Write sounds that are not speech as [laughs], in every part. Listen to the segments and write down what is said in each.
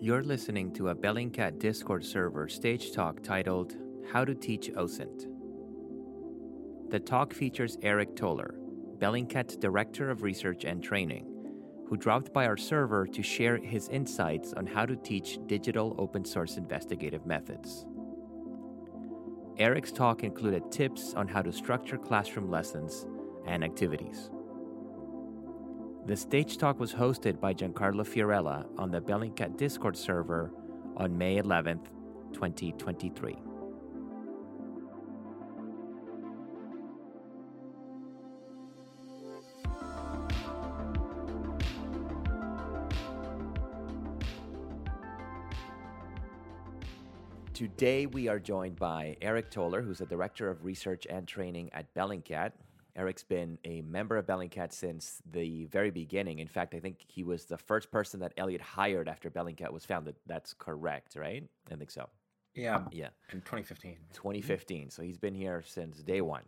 You're listening to a Bellingcat Discord server stage talk titled How to Teach OSINT. The talk features Aric Toler, Bellingcat's Director of Research and Training, who dropped by our server to share his insights on how to teach digital open source investigative methods. Aric's talk included tips on how to structure classroom lessons and activities. The stage talk was hosted by Giancarlo Fiorella on the Bellingcat Discord server on May 11th, 2023. Today, we are joined by Aric Toler, who's the Director of Research and Training at Bellingcat. Aric's been a member of Bellingcat since the very beginning. In fact, I think he was the first person that Eliot hired after Bellingcat was founded. That's correct, right? I think so. Yeah. Um, yeah. In 2015. 2015. So he's been here since day one.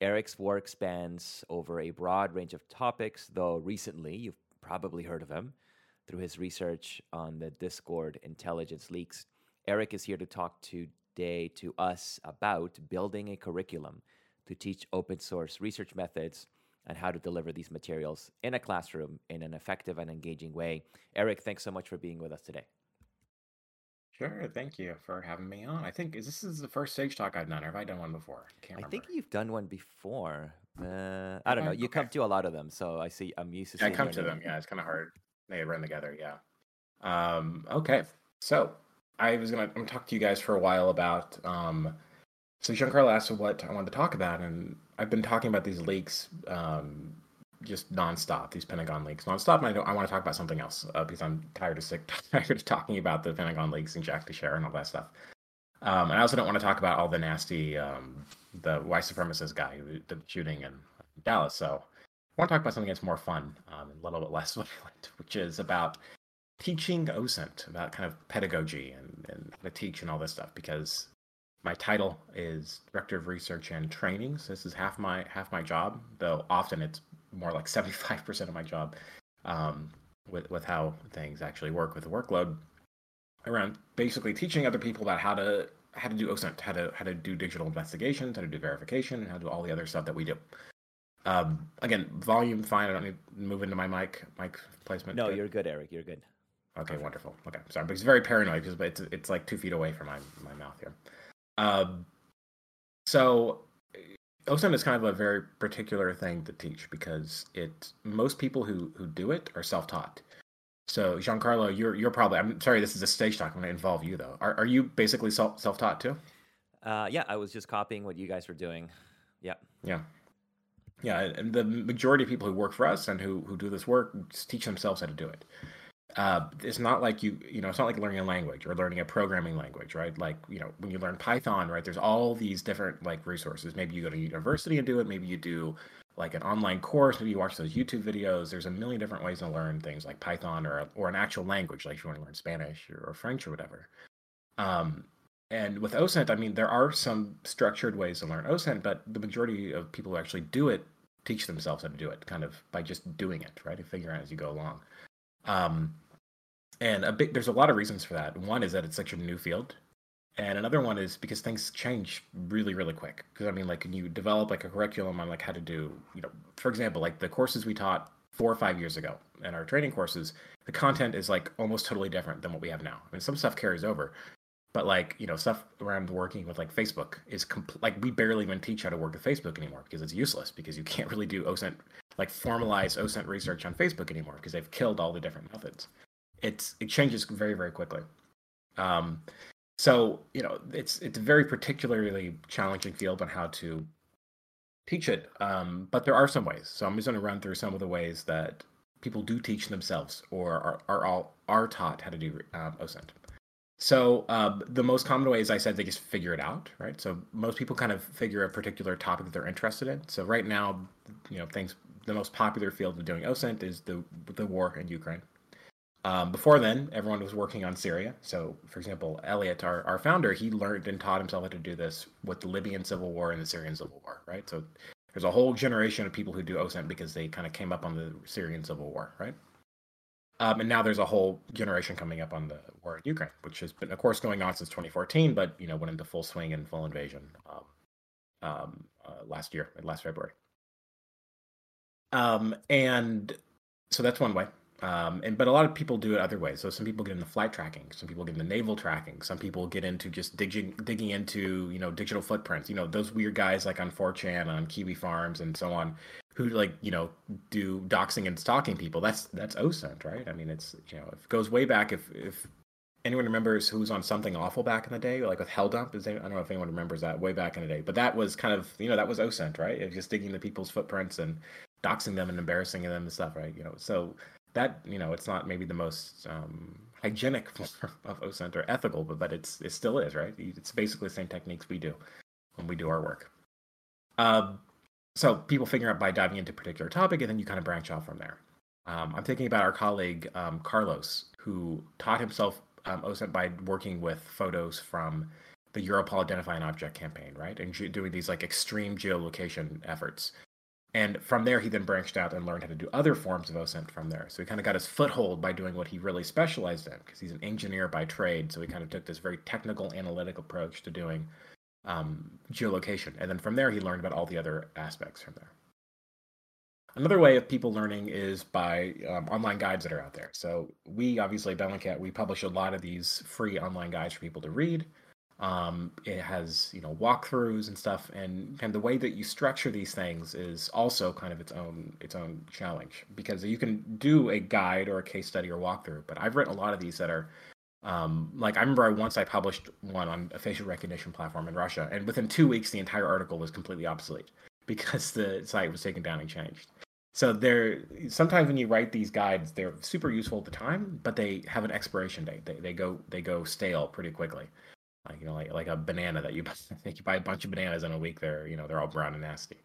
Aric's work spans over a broad range of topics, though recently you've probably heard of him through his research on the Discord intelligence leaks. Aric is here to talk today to us about building a curriculum to teach open source research methods and how to deliver these materials in a classroom in an effective and engaging way. Aric, thanks so much for being with us today. Sure. Thank you for having me on. I think is this is the first stage talk I've done, or have I done one before? Can't I think you've done one before. Uh, I don't know. You okay. come to a lot of them, so I see. I'm used to. Yeah, I come to them. Yeah, it's kind of hard. They run together. Yeah. Um, okay. So I was gonna I'm gonna talk to you guys for a while about um, so Giancarlo asked what I wanted to talk about, and I've been talking about these leaks um, just nonstop. These Pentagon leaks nonstop, and I, I want to talk about something else uh, because I'm tired of sick [laughs] tired of talking about the Pentagon leaks and Jack Teixeira and all that stuff. Um, and I also don't want to talk about all the nasty um, the white supremacist guy who did the shooting in Dallas. So I want to talk about something that's more fun um, and a little bit less [laughs] violent, which is about teaching OSINT, about kind of pedagogy and, and how to teach and all this stuff because my title is director of research and training. So this is half my half my job, though often it's more like [laughs] seventy five percent of my job um, with with how things actually work with the workload around basically teaching other people about how to how to do OSINT, how to how to do digital investigations, how to do verification, and how to do all the other stuff that we do. Um, again, volume fine. I don't need to move into my mic mic placement. No, you're good, Aric. You're good. Okay, Perfect. wonderful. Okay, sorry, but it's very paranoid because it's it's like two feet away from my my mouth here. Um, so OSINT is kind of a very particular thing to teach because it most people who who do it are self-taught. So Giancarlo, you're you're probably I'm sorry this is a stage talk. I'm going to involve you though. Are are you basically self self-taught too? Uh, yeah, I was just copying what you guys were doing. Yeah. Yeah. Yeah, and the majority of people who work for us and who who do this work teach themselves how to do it uh, it's not like you you know it's not like learning a language or learning a programming language right? Like you know when you learn python right there's all these different like resources. Maybe you go to university and do it. Maybe you do like an online course. Maybe you watch those youtube videos. There's a million different ways to learn things like python or or an actual language like if you want to learn spanish or, or french or whatever. Um, and with osint i mean there are some structured ways to learn osint but the majority of people who actually do it teach themselves how to do it kind of by just doing it right and figuring out as you go along um, and a big there's a lot of reasons for that. One is that it's such a new field, and another one is because things change really really quick. Because I mean, like, you develop like a curriculum on like how to do, you know, for example, like the courses we taught four or five years ago in our training courses, the content is like almost totally different than what we have now. I mean, some stuff carries over, but like you know, stuff around working with like Facebook is compl- like we barely even teach how to work with Facebook anymore because it's useless because you can't [laughs] really do OSINT like formalize OSINT research on Facebook anymore because they've killed all the different methods it's it changes very very quickly. Um, so you know it's it's a very particularly challenging field on how to teach it. Um, but there are some ways. So I'm just going to run through some of the ways that people do teach themselves or are are all are taught how to do um, OSINT. So um, the most common way, as I said, they just figure it out, right? So most people kind of figure a particular topic that they're interested in. So right now, you know, things the most popular field of doing OSINT is the the war in Ukraine. Um, before then, everyone was working on Syria. So, for example, Eliot, our, our founder, he learned and taught himself how to do this with the Libyan civil war and the Syrian civil war, right? So, there's a whole generation of people who do OSINT because they kind of came up on the Syrian civil war, right? Um, and now there's a whole generation coming up on the war in Ukraine, which has been, of course, going on since 2014, but you know went into full swing and full invasion um, um, uh, last year, last February. Um, and so that's one way. Um, and but a lot of people do it other ways. So some people get into flight tracking, some people get into naval tracking, some people get into just digging digging into you know digital footprints. You know those weird guys like on 4chan, and on Kiwi Farms, and so on, who like you know do doxing and stalking people. That's that's OSINT, right? I mean, it's you know it goes way back. If if anyone remembers who was on something awful back in the day, like with Helldump, is I don't know if anyone remembers that way back in the day, but that was kind of you know that was OSINT, right? It was just digging into people's footprints and doxing them and embarrassing them and stuff, right? You know, so that you know it's not maybe the most um, hygienic [laughs] form of OSINT or ethical, but but it's it still is, right? It's basically the same techniques we do when we do our work. Um, so people figure out by diving into a particular topic, and then you kind of branch off from there. Um, I'm thinking about our colleague um, Carlos, who taught himself um, OSINT by working with photos from the Europol Identify an Object campaign, right, and doing these like extreme geolocation efforts. And from there, he then branched out and learned how to do other forms of OSINT from there. So he kind of got his foothold by doing what he really specialized in, because he's an engineer by trade. So he kind of took this very technical, analytic approach to doing um, geolocation. And then from there, he learned about all the other aspects from there. Another way of people learning is by um, online guides that are out there. So we obviously, Bellingcat, we publish a lot of these free online guides for people to read. Um, it has you know walkthroughs and stuff, and and the way that you structure these things is also kind of its own its own challenge because you can do a guide or a case study or walkthrough, but I've written a lot of these that are um, like I remember I once I published one on a facial recognition platform in Russia, and within two weeks the entire article was completely obsolete [laughs] because the site was taken down and changed. So they're sometimes when you write these guides, they're super useful at the time, but they have an expiration date. They, they go they go stale pretty quickly like you know like like a banana that you buy, [laughs] you buy a bunch of bananas in a week they're you know they're all brown and nasty.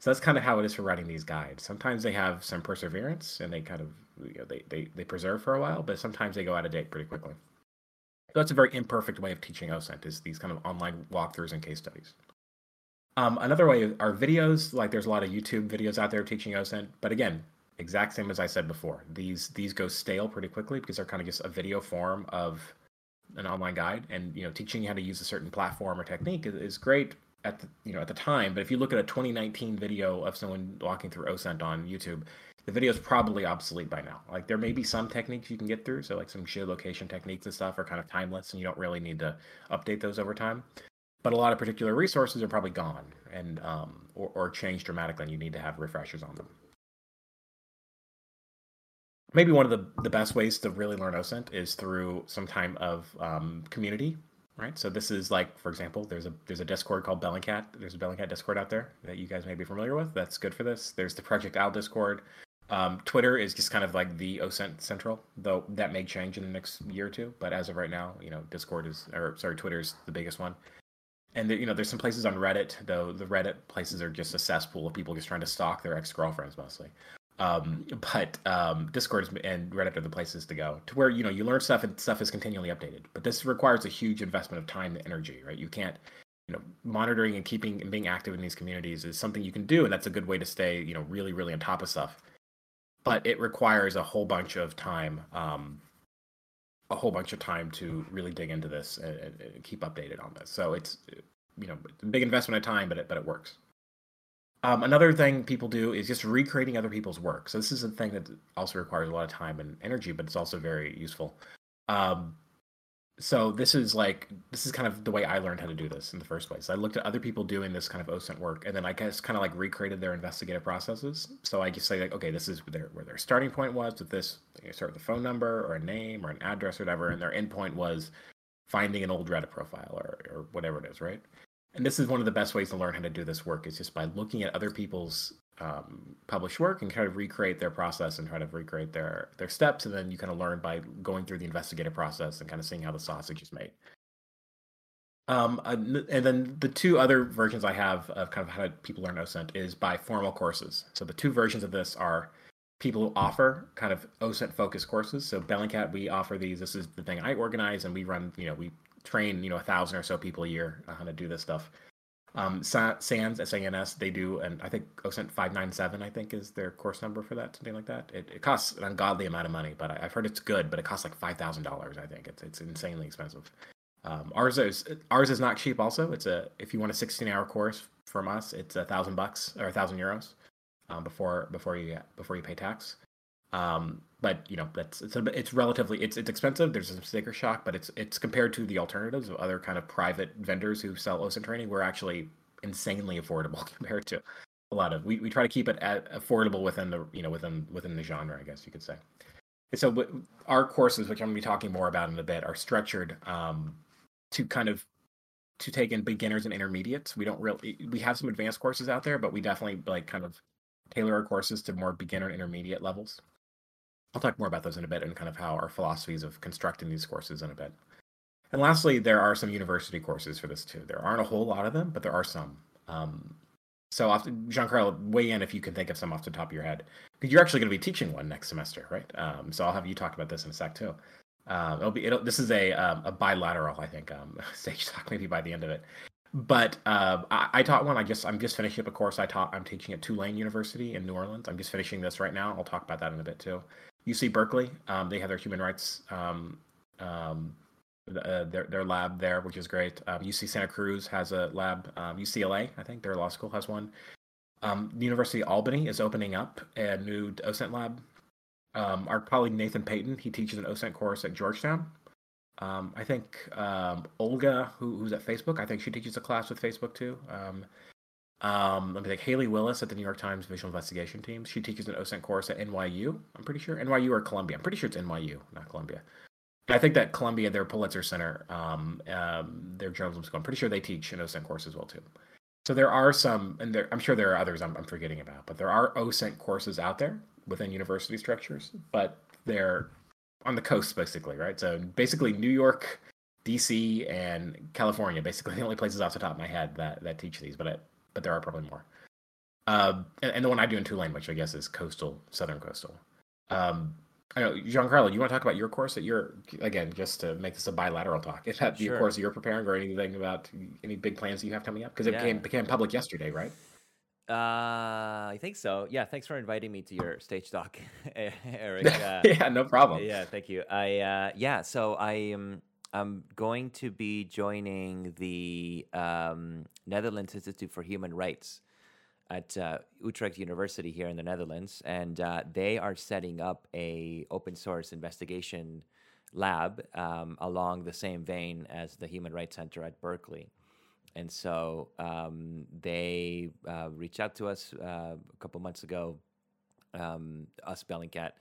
So that's kind of how it is for writing these guides. Sometimes they have some perseverance and they kind of you know they, they they preserve for a while but sometimes they go out of date pretty quickly. So that's a very imperfect way of teaching OSINT is these kind of online walkthroughs and case studies. Um, another way are videos like there's a lot of youtube videos out there teaching OSINT but again exact same as i said before these these go stale pretty quickly because they're kind of just a video form of an online guide and you know teaching you how to use a certain platform or technique is, is great at the you know at the time. But if you look at a 2019 video of someone walking through OSINT on youtube the video is probably obsolete by now. Like there may be some techniques you can get through so like some geolocation techniques and stuff are kind of timeless and you don't really need to update those over time. But a lot of particular resources are probably gone and um, or, or changed dramatically and you need to have refreshers on them maybe one of the, the best ways to really learn OSINT is through some kind of um, community, right? So this is like, for example, there's a there's a Discord called Bellingcat. There's a Bellingcat Discord out there that you guys may be familiar with. That's good for this. There's the Project Owl Discord. Um, Twitter is just kind of like the OSINT central, though that may change in the next year or two. But as of right now, you know, Discord is, or sorry, Twitter is the biggest one. And you know, there's some places on Reddit, though the Reddit places are just a cesspool of people just trying to stalk their ex girlfriends mostly. Um, [laughs] but um, Discord and Reddit are the places to go to where you know you learn stuff and stuff is continually updated. But this requires a huge investment of time and energy, right? You can't, you know, monitoring and keeping and being active in these communities is something you can do, and that's a good way to stay, you know, really, really on top of stuff. But it requires a whole bunch of time, um, a whole bunch of time to really dig into this and, and keep updated on this. So it's, you know, big investment of time, but it but it works. Um, another thing people do is just recreating other people's work. So this is a thing that also requires a lot of time and energy, but it's also very useful. Um, so this is like this is kind of the way I learned how to do this in the first place. I looked at other people doing this kind of OSINT work, and then I guess kind of like recreated their investigative processes. So I just say like, okay, this is their where their starting point was with this. You start with a phone number or a name or an address or whatever, and their endpoint was finding an old Reddit profile or or whatever it is, right? And this is one of the best ways to learn how to do this work is just by looking at other people's um, published work and kind of recreate their process and try to recreate their their steps. And then you kind of learn by going through the investigative process and kind of seeing how the sausage is made. Um, and then the two other versions i have of kind of how people learn osint is by formal courses. So the two versions of this are people who offer kind of osint focused courses. So bellingcat we offer these. This is the thing i organize and we run you know we train you know a thousand or so people a year on how to do this stuff Um, SANS, S-A-N-S, they do, and I think OSINT 597, I think, is their course number for that, something like that. It, it costs an ungodly amount of money, but I, have heard it's good, but it costs like $5,000, I think. It's, it's insanely expensive. Um, ours is ours is not cheap. Also, it's a if you want a 16 hour course from us, it's a thousand bucks or a thousand euros um, before before you before you pay tax. Um, but you know that's it's it's relatively it's it's expensive. There's a sticker shock, but it's it's compared to the alternatives of other kind of private vendors who sell OSINT training. We're actually insanely affordable [laughs] compared to a lot of. We, we try to keep it at affordable within the you know within within the genre, I guess you could say. And so our courses, which I'm going to be talking more about in a bit, are structured um, to kind of to take in beginners and intermediates. We don't really we have some advanced courses out there, but we definitely like kind of tailor our courses to more beginner and intermediate levels. I'll talk more about those in a bit and kind of how our philosophies of constructing these courses in a bit. And lastly, there are some university courses for this too. There aren't a whole lot of them, but there are some. Um, so, Giancarlo, weigh in if you can think of some off the top of your head, because you're actually going to be teaching one next semester, right? Um, so I'll have you talk about this in a sec too. Um, it'll be it'll, this is a um, a bilateral, I think, um, [laughs] stage talk maybe by the end of it. But uh, I, I, taught one. I just I'm just finishing up a course I taught. I'm teaching at Tulane University in New Orleans. I'm just finishing this right now. I'll talk about that in a bit too. UC Berkeley, um, they have their human rights um, um, uh, their their lab there, which is great. UC Santa Cruz has a lab. UCLA, I think their law school has one. The University of Albany is opening up a new OSINT lab um, our colleague Nathan Patin, he teaches an OSINT course at Georgetown. Um, I think um, Olga, who, who's at Facebook, I think she teaches a class with Facebook too. Um, let me think. Haley Willis at the New York Times Visual Investigation Team. She teaches an OSINT course at NYU. I'm pretty sure NYU or Columbia. I'm pretty sure it's NYU, not Columbia. I think that Columbia, their Pulitzer Center, um, um, their journalism school. I'm pretty sure they teach an OSINT course as well too. So there are some, and there, I'm sure there are others I'm, I'm forgetting about, but there are OSINT courses out there within university structures, but they're on the coast basically, right? So basically New York, DC, and California, basically [laughs] the only places off the top of my head that that teach these, but but there are probably more. Uh, and, and, the one I do in Tulane, which I guess is coastal, southern coastal. Um, I know, Giancarlo, do you want to talk about your course that you're again just to make this a bilateral talk? Is that sure. your course you're preparing, or anything about any big plans that you have coming up? Because it yeah. became, became public yesterday, right? Uh, I think so. Yeah, thanks for inviting me to your stage talk, [laughs] Aric. Uh, [laughs] yeah, no problem. Yeah, thank you. I uh, yeah, so I am I'm going to be joining the um, Netherlands Institute for Human Rights at uh, Utrecht University here in the Netherlands, and uh, they are setting up a open source investigation lab um, along the same vein as the Human Rights Center at Berkeley. And so um, they uh, reached out to us uh, a couple months ago, um, us Bellingcat.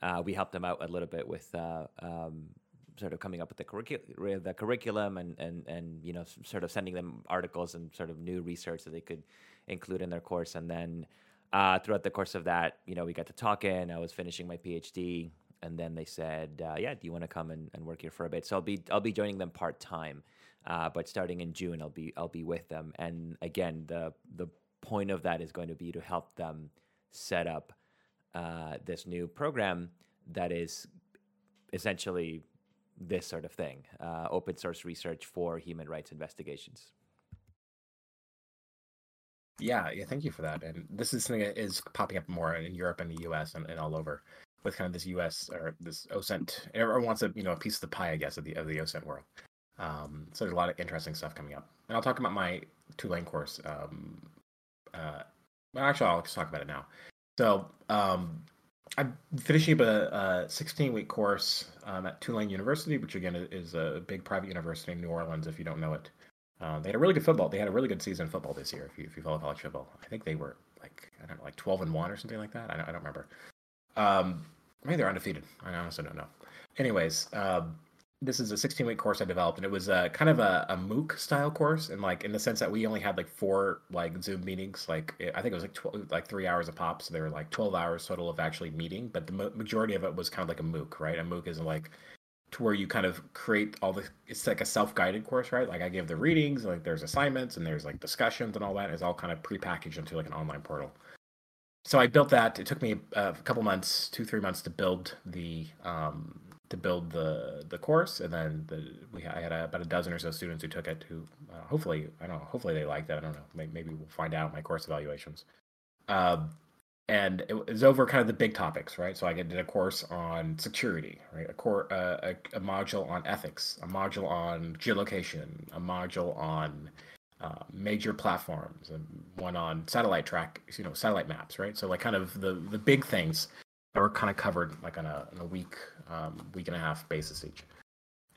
Uh, we helped them out a little bit with uh, um, sort of coming up with the, curricu- the curriculum and, and, and, you know, sort of sending them articles and sort of new research that they could include in their course. And then uh, throughout the course of that, you know, we got to talking. I was finishing my PhD. And then they said, uh, "Yeah, do you want to come and, and work here for a bit?" So I'll be I'll be joining them part time, uh, but starting in June, I'll be I'll be with them. And again, the the point of that is going to be to help them set up uh, this new program that is essentially this sort of thing uh, open source research for human rights investigations yeah yeah thank you for that and this is something that is popping up more in europe and the us and, and all over with kind of this us or this osint everyone wants a you know a piece of the pie i guess of the of the osint world um, so there's a lot of interesting stuff coming up. And I'll talk about my Tulane course. Um, uh, well, actually, I'll just talk about it now. So um, I'm finishing up a, a 16 week course um, at Tulane University, which again is a big private university in New Orleans. If you don't know it, uh, they had a really good football. They had a really good season of football this year. If you, if you follow college football, I think they were like I don't know, like 12 and one or something like that. I don't, I don't remember. Um, maybe they're undefeated. I honestly don't know. Anyways, um, this is a 16 week course I developed, and it was a kind of a, a MOOC style course, and like in the sense that we only had like four like Zoom meetings. Like I think it was like 12, like three hours a pop, so there were like 12 hours total of actually meeting. But the majority of it was kind of like a MOOC, right? A MOOC is like to where you kind of create all the. It's like a self guided course, right? Like I give the readings, like there's assignments, and there's like discussions and all that. It's all kind of prepackaged into like an online portal. So I built that. It took me a couple months, two three months to build the um, to build the the course, and then the, we I had a, about a dozen or so students who took it. Who uh, hopefully I don't know. Hopefully they liked it. I don't know. Maybe, maybe we'll find out my course evaluations. Uh, and it was over kind of the big topics, right? So I did a course on security, right? A core, uh, a, a, module on ethics, a module on geolocation, a module on uh, major platforms, and one on satellite track, you know, satellite maps, right? So like kind of the the big things that were kind of covered like on a, on a week, um, week and a half basis each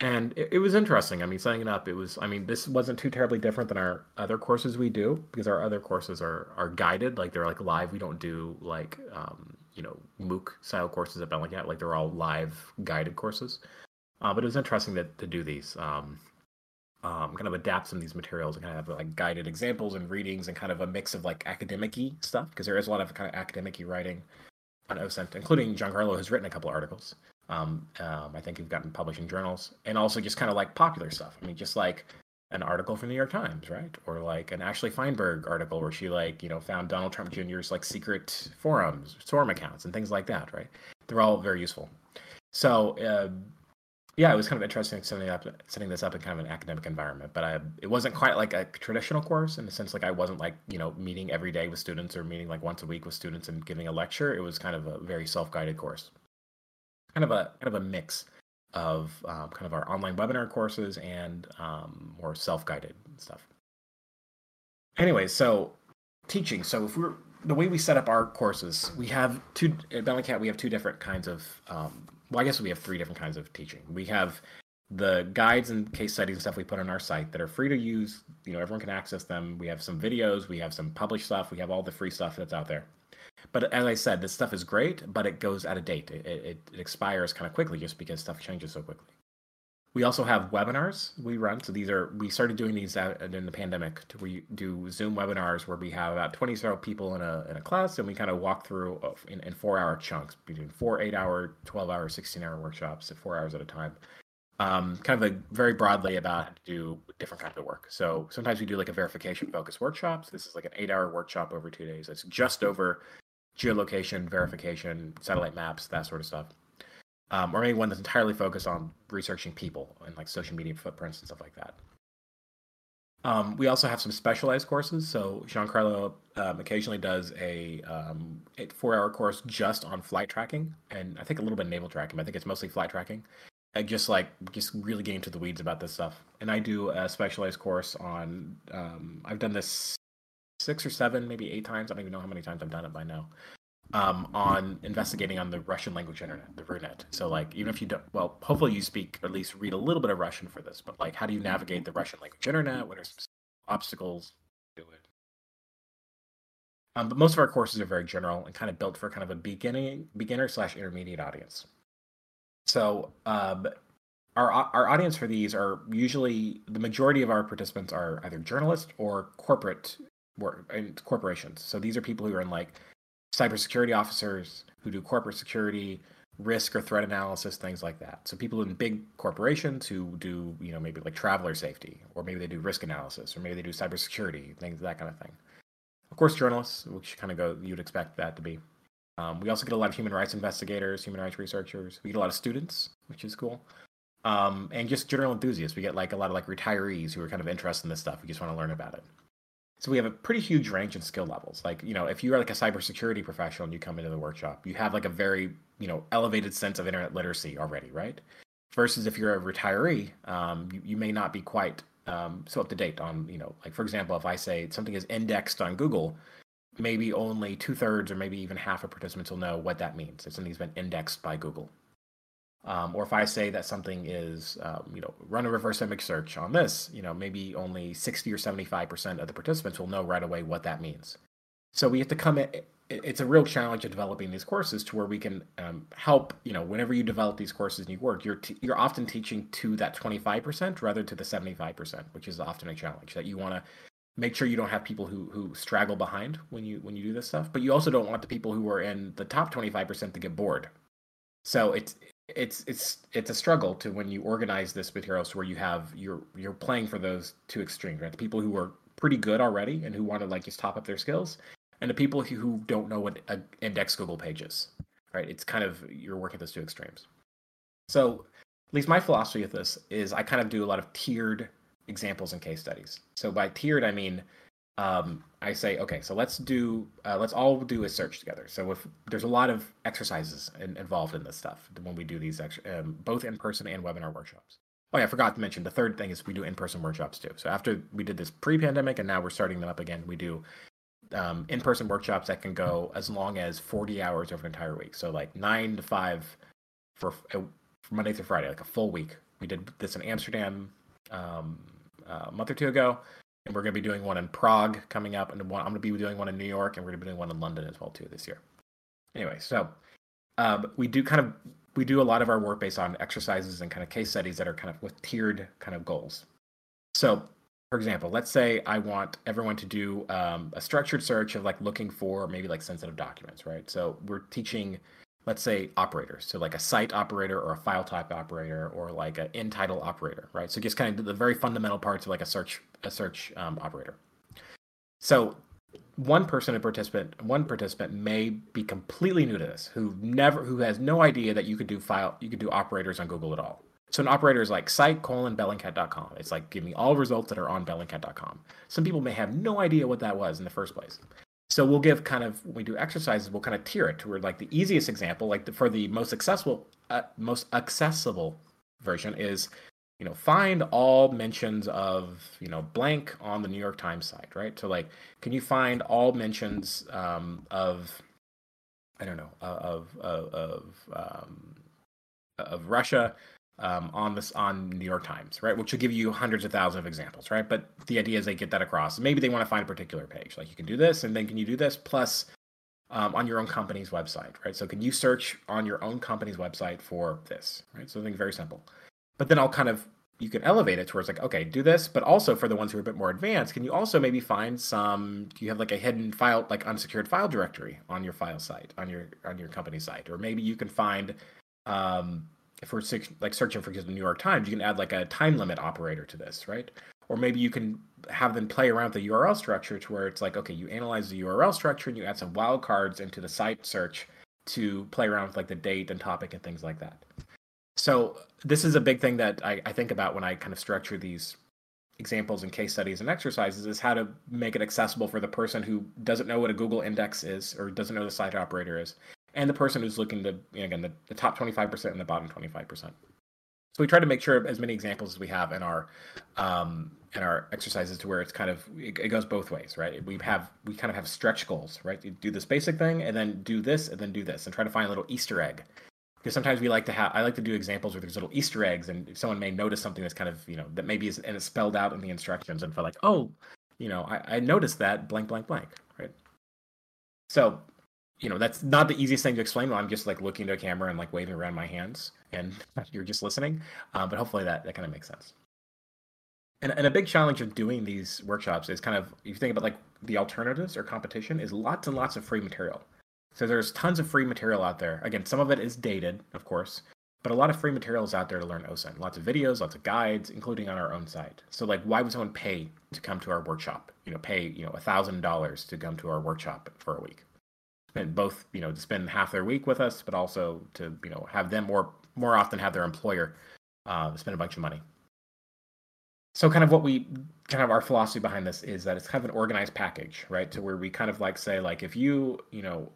and it, it, was interesting. I mean, setting it up, it was. I mean, this wasn't too terribly different than our other courses we do because our other courses are are guided, like they're like live. We don't do like um, you know MOOC style courses at Bellingcat, like they're all live guided courses. Uh, but it was interesting to to do these. Um, um, kind of adapt some of these materials and kind of have like guided examples and readings and kind of a mix of like academic stuff because there is a lot of kind of academic writing on OSINT, including Giancarlo has written a couple articles. Um, um, I think you've gotten in journals, and also just kind of like popular stuff. I mean, just like an article from the New York Times, right? Or like an Ashley Feinberg article where she like you know found Donald Trump Jr.'s like secret forums, storm accounts, and things like that, right? They're all very useful. So uh, yeah, it was kind of interesting setting up setting this up in kind of an academic environment. But I, it wasn't quite like a traditional course in the sense like I wasn't like you know meeting every day with students or meeting like once a week with students and giving a lecture. It was kind of a very self guided course kind of a kind of a mix of um, kind of our online webinar courses and um, more self-guided stuff. Anyway, so teaching. So if we're the way we set up our courses, we have two at Bellingcat. We have two different kinds of. Um, well, I guess we have three different kinds of teaching. We have the guides and case studies and stuff we put on our site that are free to use. You know, everyone can access them. We have some videos. We have some published stuff. We have all the free stuff that's out there. But as I said, this stuff is great, but it goes out of date. It, it, it expires kind of quickly just because stuff changes so quickly. We also have webinars we run. So these are we started doing these in the pandemic. We do Zoom webinars where we have about twenty zero people in a in a class, and we kind of walk through in, in four hour chunks between four eight hour, twelve hour, sixteen hour workshops at four hours at a time. Um, kind of a very broadly about how to do different kinds of work. So sometimes we do like a verification focused workshops. This is like an eight hour workshop over two days. It's just over geolocation, verification, satellite maps, that sort of stuff. Um, or maybe one that's entirely focused on researching people and like social media footprints and stuff like that. Um, we also have some specialized courses. So Giancarlo um, occasionally does a um, four-hour course just on flight tracking, and I think a little bit of naval tracking. But I think it's mostly flight tracking. And just like just really getting to the weeds about this stuff. And I do a specialized course on. Um, I've done this six or seven, maybe eight times. I don't even know how many times I've done it by now. Um, on investigating on the Russian language internet, the Runet. So like, even if you don't, well, hopefully you speak or at least read a little bit of Russian for this. But like, how do you navigate the Russian language internet? What are some obstacles? Do it. Um, but most of our courses are very general and kind of built for kind of a beginning, beginner slash intermediate audience. So um, our our audience for these are usually the majority of our participants are either journalists or corporate work and corporations. So these are people who are in like cybersecurity officers who do corporate security, risk or threat analysis, things like that. So people in big corporations who do, you know, maybe like traveler safety, or maybe they do risk analysis, or maybe they do cybersecurity, things that kind of thing. Of course, journalists, which kind of go, you'd expect that to be. Um, we also get a lot of human rights investigators, human rights researchers. We get a lot of students, which is cool. Um, and just general enthusiasts. We get like a lot of like retirees who are kind of interested in this stuff. We just want to learn about it. So we have a pretty huge range in skill levels. Like, you know, if you're like a cybersecurity professional and you come into the workshop, you have like a very, you know, elevated sense of internet literacy already, right? Versus if you're a retiree, um, you, you may not be quite um, so up to date on, you know, like for example, if I say something is indexed on Google, maybe only two thirds or maybe even half of participants will know what that means. If something's been indexed by Google. Um, or if I say that something is, um, you know, run a reverse image search on this, you know, maybe only 60 or 75% of the participants will know right away what that means. So we have to come in, it's a real challenge of developing these courses to where we can um, help, you know, whenever you develop these courses and you work, you're, t- you're often teaching to that 25% rather to the 75%, which is often a challenge that you want to make sure you don't have people who, who straggle behind when you, when you do this stuff, but you also don't want the people who are in the top 25% to get bored. So it's it's it's it's a struggle to when you organize this materials to where you have you're you're playing for those two extremes, right? The people who are pretty good already and who want to like just top up their skills, and the people who, don't know what a index Google page is, right? It's kind of you're working those two extremes. So, at least my philosophy with this is I kind of do a lot of tiered examples and case studies. So by tiered, I mean um, I say, okay, so let's do, uh, let's all do a search together. So if there's a lot of exercises in, involved in this stuff when we do these, um, both in person and webinar workshops. Oh yeah, I forgot to mention the third thing is we do in-person workshops too. So after we did this pre-pandemic and now we're starting them up again, we do um, in-person workshops that can go as long as 40 hours over an entire week. So like nine to five for, uh, for Monday through Friday, like a full week. We did this in Amsterdam um, a month or two ago and we're going to be doing one in Prague coming up, and one, I'm going to be doing one in New York, and we're going to be doing one in London as well too this year. Anyway, so um, we do kind of we do a lot of our work based on exercises and kind of case studies that are kind of with tiered kind of goals. So, for example, let's say I want everyone to do um, a structured search of like looking for maybe like sensitive documents, right? So we're teaching let's say operators so like a site operator or a file type operator or like an in title operator right so just kind of the very fundamental parts of like a search a search um, operator. So one person a participant one participant may be completely new to this who never who has no idea that you could do file you could do operators on google at all. So an operator is like site colon bellingcat.com it's like give me all results that are on bellingcat.com some people may have no idea what that was in the first place. So we'll give kind of when we do exercises, we'll kind of tier it to where like the easiest example, like the, for the most accessible, uh, most accessible version is, you know, find all mentions of you know blank on the New York Times site, right? So like, can you find all mentions um, of, I don't know, of of of, um, of Russia um, on this on New York Times, right? Which will give you hundreds of thousands of examples, right? But the idea is they get that across. Maybe they want to find a particular page, like you can do this, and then can you do this plus um, on your own company's website, right? So can you search on your own company's website for this, right? So something very simple. But then I'll kind of you can elevate it towards like okay, do this, but also for the ones who are a bit more advanced, can you also maybe find some? Do you have like a hidden file, like unsecured file directory on your file site, on your on your company site, or maybe you can find um, if we're like searching for the New York Times, you can add like a time limit operator to this, right? Or maybe you can have them play around with the URL structure to where it's like, okay, you analyze the URL structure and you add some wildcards into the site search to play around with like the date and topic and things like that. So this is a big thing that I, I think about when I kind of structure these examples and case studies and exercises is how to make it accessible for the person who doesn't know what a Google index is or doesn't know the site operator is and the person who's looking to you know, again the, the top 25% and the bottom 25% so we try to make sure as many examples as we have in our um, in our exercises to where it's kind of it, it, goes both ways right? We have we kind of have stretch goals right? You do this basic thing and then do this and then do this and try to find a little easter egg because sometimes we like to have i like to do examples where there's little easter eggs and someone may notice something that's kind of you know that maybe is and it's spelled out in the instructions and feel like oh you know I, I noticed that blank blank blank right? So you know that's not the easiest thing to explain when i'm just like looking to a camera and like waving around my hands and [laughs] you're just listening uh, but hopefully that that kind of makes sense. And, and a big challenge of doing these workshops is kind of if you think about like the alternatives or competition is lots and lots of free material so there's tons of free material out there again some of it is dated of course but a lot of free materials out there to learn OSINT. Lots of videos, lots of guides, including on our own site. So like why would someone pay to come to our workshop? You know, pay, you know, a thousand dollars to come to our workshop for a week spend both you know to spend half their week with us but also to you know have them more more often have their employer uh, spend a bunch of money so kind of what we kind of our philosophy behind this is that it's kind of an organized package right? To where we kind of like say like if you you know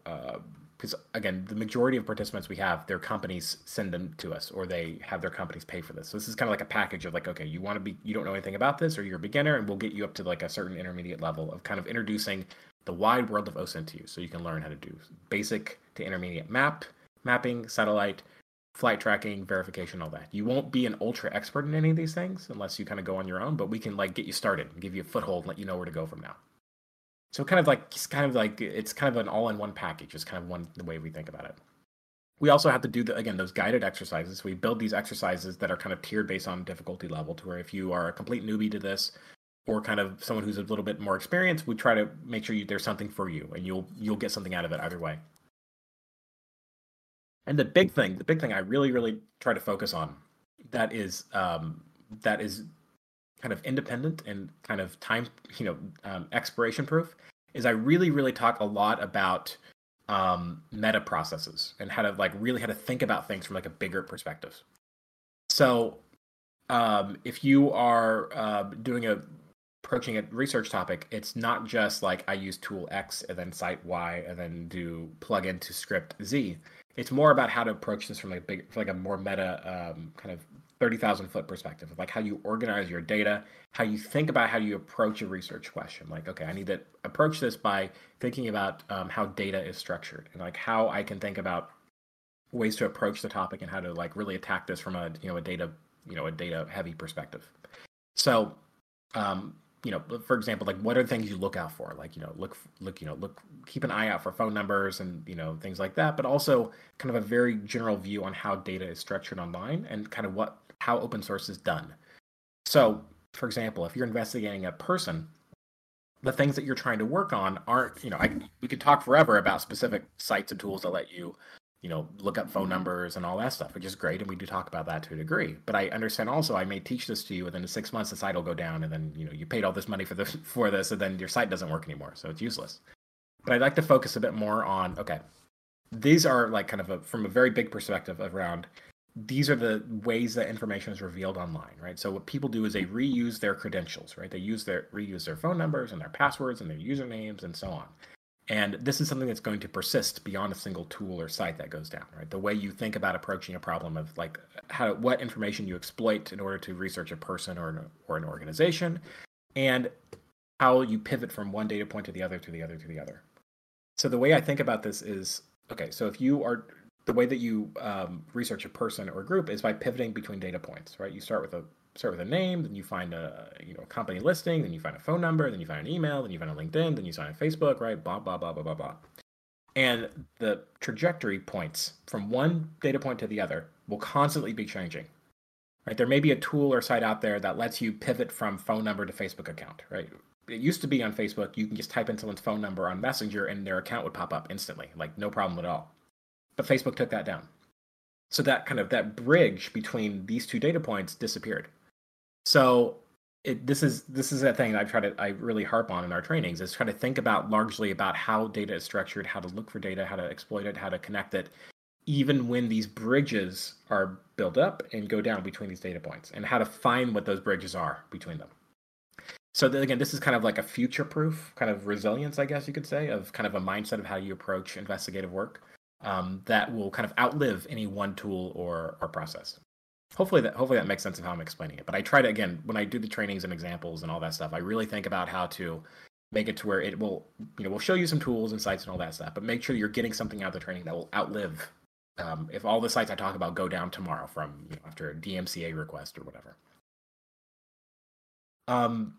because uh, again the majority of participants we have their companies send them to us or they have their companies pay for this. So this is kind of like a package of like okay you want to be you don't know anything about this or you're a beginner and we'll get you up to like a certain intermediate level of kind of introducing the wide world of OSINT to you so you can learn how to do basic to intermediate map, mapping, satellite, flight tracking, verification, all that. You won't be an ultra expert in any of these things unless you kind of go on your own, but we can like get you started, give you a foothold, let you know where to go from now. So kind of like it's kind of like it's kind of an all-in-one package. It's kind of one the way we think about it. We also have to do the again those guided exercises. We build these exercises that are kind of tiered based on difficulty level to where if you are a complete newbie to this, or kind of someone who's a little bit more experienced, we try to make sure you, there's something for you, and you'll you'll get something out of it either way. And the big thing, the big thing I really really try to focus on, that is um, that is kind of independent and kind of time you know um, expiration proof, is I really really talk a lot about um, meta processes and how to like really how to think about things from like a bigger perspective. So, um, if you are uh, doing a approaching a research topic, it's not just like I use tool X and then site Y and then do plug into script Z. It's more about how to approach this from like big, like a more meta um, kind of thirty thousand foot perspective, like how you organize your data, how you think about how you approach a research question. Like, okay, I need to approach this by thinking about um, how data is structured and like how I can think about ways to approach the topic and how to like really attack this from a you know a data you know a data heavy perspective. So um, you know, for example, like what are things you look out for? Like, you know, look, look, you know, look, keep an eye out for phone numbers and you know things like that. But also kind of a very general view on how data is structured online and kind of what how open source is done. So, for example, if you're investigating a person, the things that you're trying to work on aren't, you know, I we could talk forever about specific sites and tools that let you you know, look up phone mm-hmm. numbers and all that stuff, which is great. And we do talk about that to a degree. But I understand also I may teach this to you within six months, the site will go down and then, you know, you paid all this money for this [laughs] for this and then your site doesn't work anymore. So it's useless. But I'd like to focus a bit more on, okay, these are like kind of a, from a very big perspective around these are the ways that information is revealed online, right? So what people do is they reuse their credentials, right? They use their reuse their phone numbers and their passwords and their usernames and so on. And this is something that's going to persist beyond a single tool or site that goes down, right? The way you think about approaching a problem of like how what information you exploit in order to research a person or an, or an organization, and how you pivot from one data point to the other to the other to the other. So the way I think about this is okay. So if you are the way that you um, research a person or group is by pivoting between data points, right? You start with a start with a name, then you find a you know company listing, then you find a phone number, then you find an email, then you find a LinkedIn, then you find a Facebook, right? Blah blah blah blah blah blah. And the trajectory points from one data point to the other will constantly be changing. Right? There may be a tool or site out there that lets you pivot from phone number to Facebook account, right? It used to be on Facebook, you can just type in someone's phone number on Messenger and their account would pop up instantly, like no problem at all. But Facebook took that down. So that kind of that bridge between these two data points disappeared. So it, this is this is a thing I try to I really harp on in our trainings is try to think about largely about how data is structured, how to look for data, how to exploit it, how to connect it, even when these bridges are built up and go down between these data points, and how to find what those bridges are between them. So again, this is kind of like a future-proof kind of resilience, I guess you could say, of kind of a mindset of how you approach investigative work um, that will kind of outlive any one tool or or process hopefully that hopefully that makes sense of how I'm explaining it. But I try to again when I do the trainings and examples and all that stuff, I really think about how to make it to where it will you know will show you some tools and sites and all that stuff, but make sure you're getting something out of the training that will outlive. Um, if all the sites I talk about go down tomorrow from you know, after a DMCA request or whatever. Um,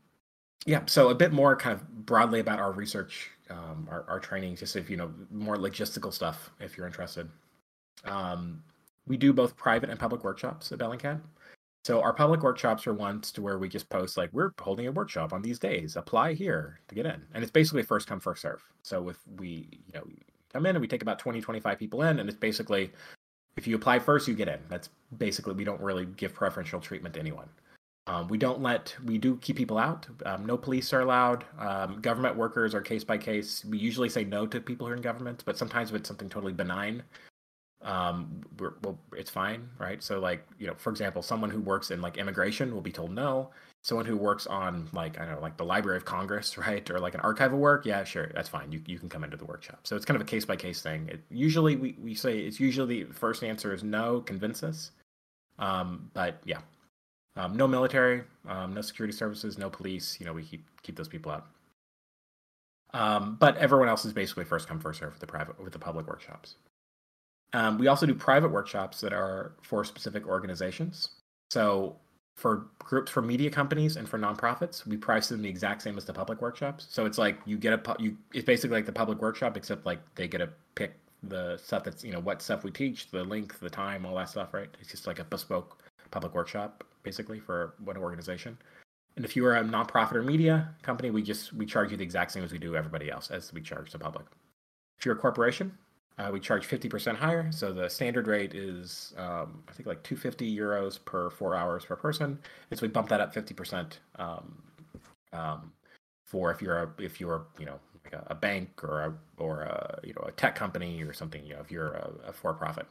yeah, so a bit more kind of broadly about our research, um, our, our trainings, just if you know more logistical stuff, if you're interested. Um, we do both private and public workshops at Bellingcat. So our public workshops are ones to where we just post like we're holding a workshop on these days. Apply here to get in, and it's basically first come first serve. So if we you know come in and we take about 20 25 people in, and it's basically if you apply first you get in. That's basically we don't really give preferential treatment to anyone. Um, we don't let we do keep people out. Um, no police are allowed. Um, government workers are case by case. We usually say no to people who are in government, but sometimes if it's something totally benign, um, well, it's fine, right? So, like, you know, for example, someone who works in like immigration will be told no. Someone who works on like I don't know, like the Library of Congress, [laughs] right, or like an archival work, yeah, sure, that's fine. You you can come into the workshop. So it's kind of a case by case thing. It, usually, we we say it's usually the first answer is no, convince us. Um, but yeah, um, no military, um, no security services, no police. You know, we keep keep those people out. Um, but everyone else is basically first come first serve with the private with the public workshops. Um, we also do private workshops that are for specific organizations. So for groups for media companies and for nonprofits, we price them the exact same as the public workshops. So it's like you get a you it's basically like the public workshop except like they get to pick the stuff that's you know what stuff we teach, the length, the time, all that stuff, right? It's just like a bespoke public workshop basically for one organization. And if you are a nonprofit or media company, we just we charge you the exact same as we do everybody else as we charge the public. If you're a corporation, uh, we charge 50% higher. So the standard rate is, um, I think, like 250 euros per four hours per person. And so we bump that up 50% um, um, for if you're a, if you're, you know, like a, a, bank or a, or a, you know, a tech company or something, you know, if you're a, a for profit.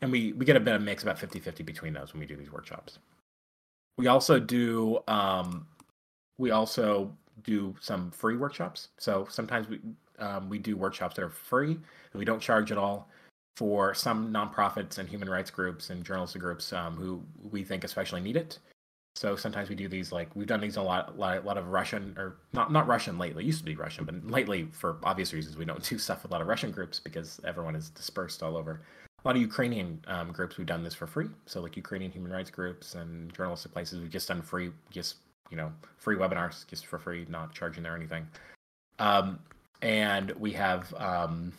and we we get a bit of mix about 50-50 between those when we do these workshops. We also do um, we also do some free workshops. So sometimes we um, we do workshops that are free we don't charge at all for some nonprofits and human rights groups and journalistic groups um, who we think especially need it. So sometimes we do these like we've done these a lot, a lot, lot of Russian or not not Russian lately. It used to be Russian, but lately for obvious reasons we don't do stuff with a lot of Russian groups because everyone is dispersed all over. A lot of Ukrainian um, groups we've done this for free. So like Ukrainian human rights groups and journalistic places we've just done free, just you know free webinars just for free, not charging there anything. Um, and we have um,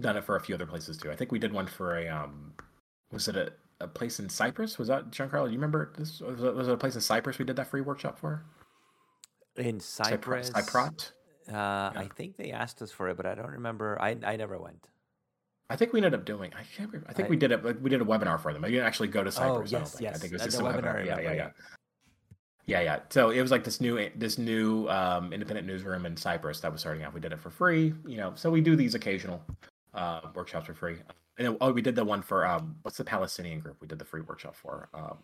done it for a few other places too. I think we did one for a um, was it a a place in Cyprus. Was that Giancarlo? Do you remember this? Was it, was it a place in Cyprus we did that free workshop for? In Cyprus, Cyprus. Uh, yeah. I think they asked us for it, but I don't remember. I I never went. I think we ended up doing. I can't remember. I think I, we did it. We did a webinar for them. I didn't actually go to oh, Cyprus. Oh yes, I yes. I think it was just a webinar. webinar. Yeah, yeah, yeah. Yeah, yeah. So it was like this new this new um, independent newsroom in Cyprus that was starting out. We did it for free, you know. So we do these occasional uh, workshops for free. And then, oh, we did the one for um, what's the Palestinian group? We did the free workshop for. Um,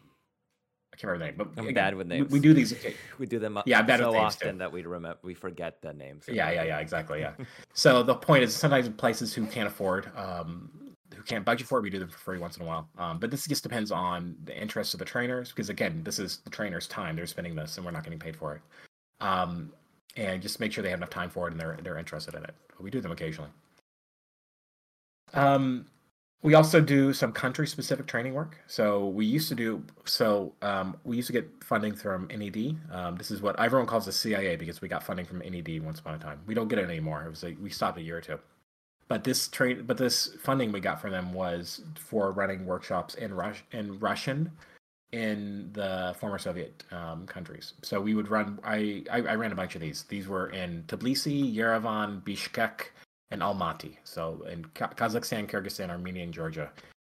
I can't remember the name, but I'm again, bad with names. We, we, do these. [laughs] we do them. Yeah, I'm bad so with names often too. that we remember we forget the names. Yeah, yeah, yeah, exactly. Yeah. [laughs] so the point is, sometimes places who can't afford, um, can't budget for it, we do them for free once in a while. Um, but this just depends on the interest of the trainers, because again, this is the trainers' time. They're spending this, and we're not getting paid for it. Um, and just make sure they have enough time for it and they're they're interested in it. We do them occasionally. Um, we also do some country specific training work. So we used to do so um, we used to get funding from NED. Um, this is what everyone calls the CIA because we got funding from NED once upon a time. We don't get it anymore. It was like we stopped a year or two. But this trade, but this funding we got from them was for running workshops in Rus- in Russian in the former Soviet um, countries. So we would run. I, I I ran a bunch of these. These were in Tbilisi, Yerevan, Bishkek, and Almaty. So in Kazakhstan, Kyrgyzstan, Armenia, and Georgia,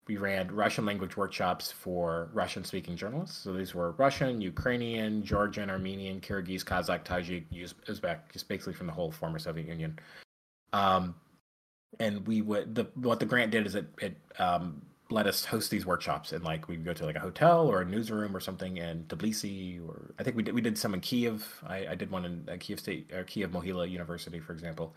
we ran Russian language workshops for Russian speaking journalists. So these were Russian, Ukrainian, Georgian, Armenian, Kyrgyz, Kazakh, Tajik, Uzbek, just basically from the whole former Soviet Union. Um, and we would the what the grant did is it it um, let us host these workshops and like we'd go to like a hotel or a newsroom or something in Tbilisi or I think we did we did some in Kiev. I, I did one in uh, Kiev State or Kiev Mohyla University for example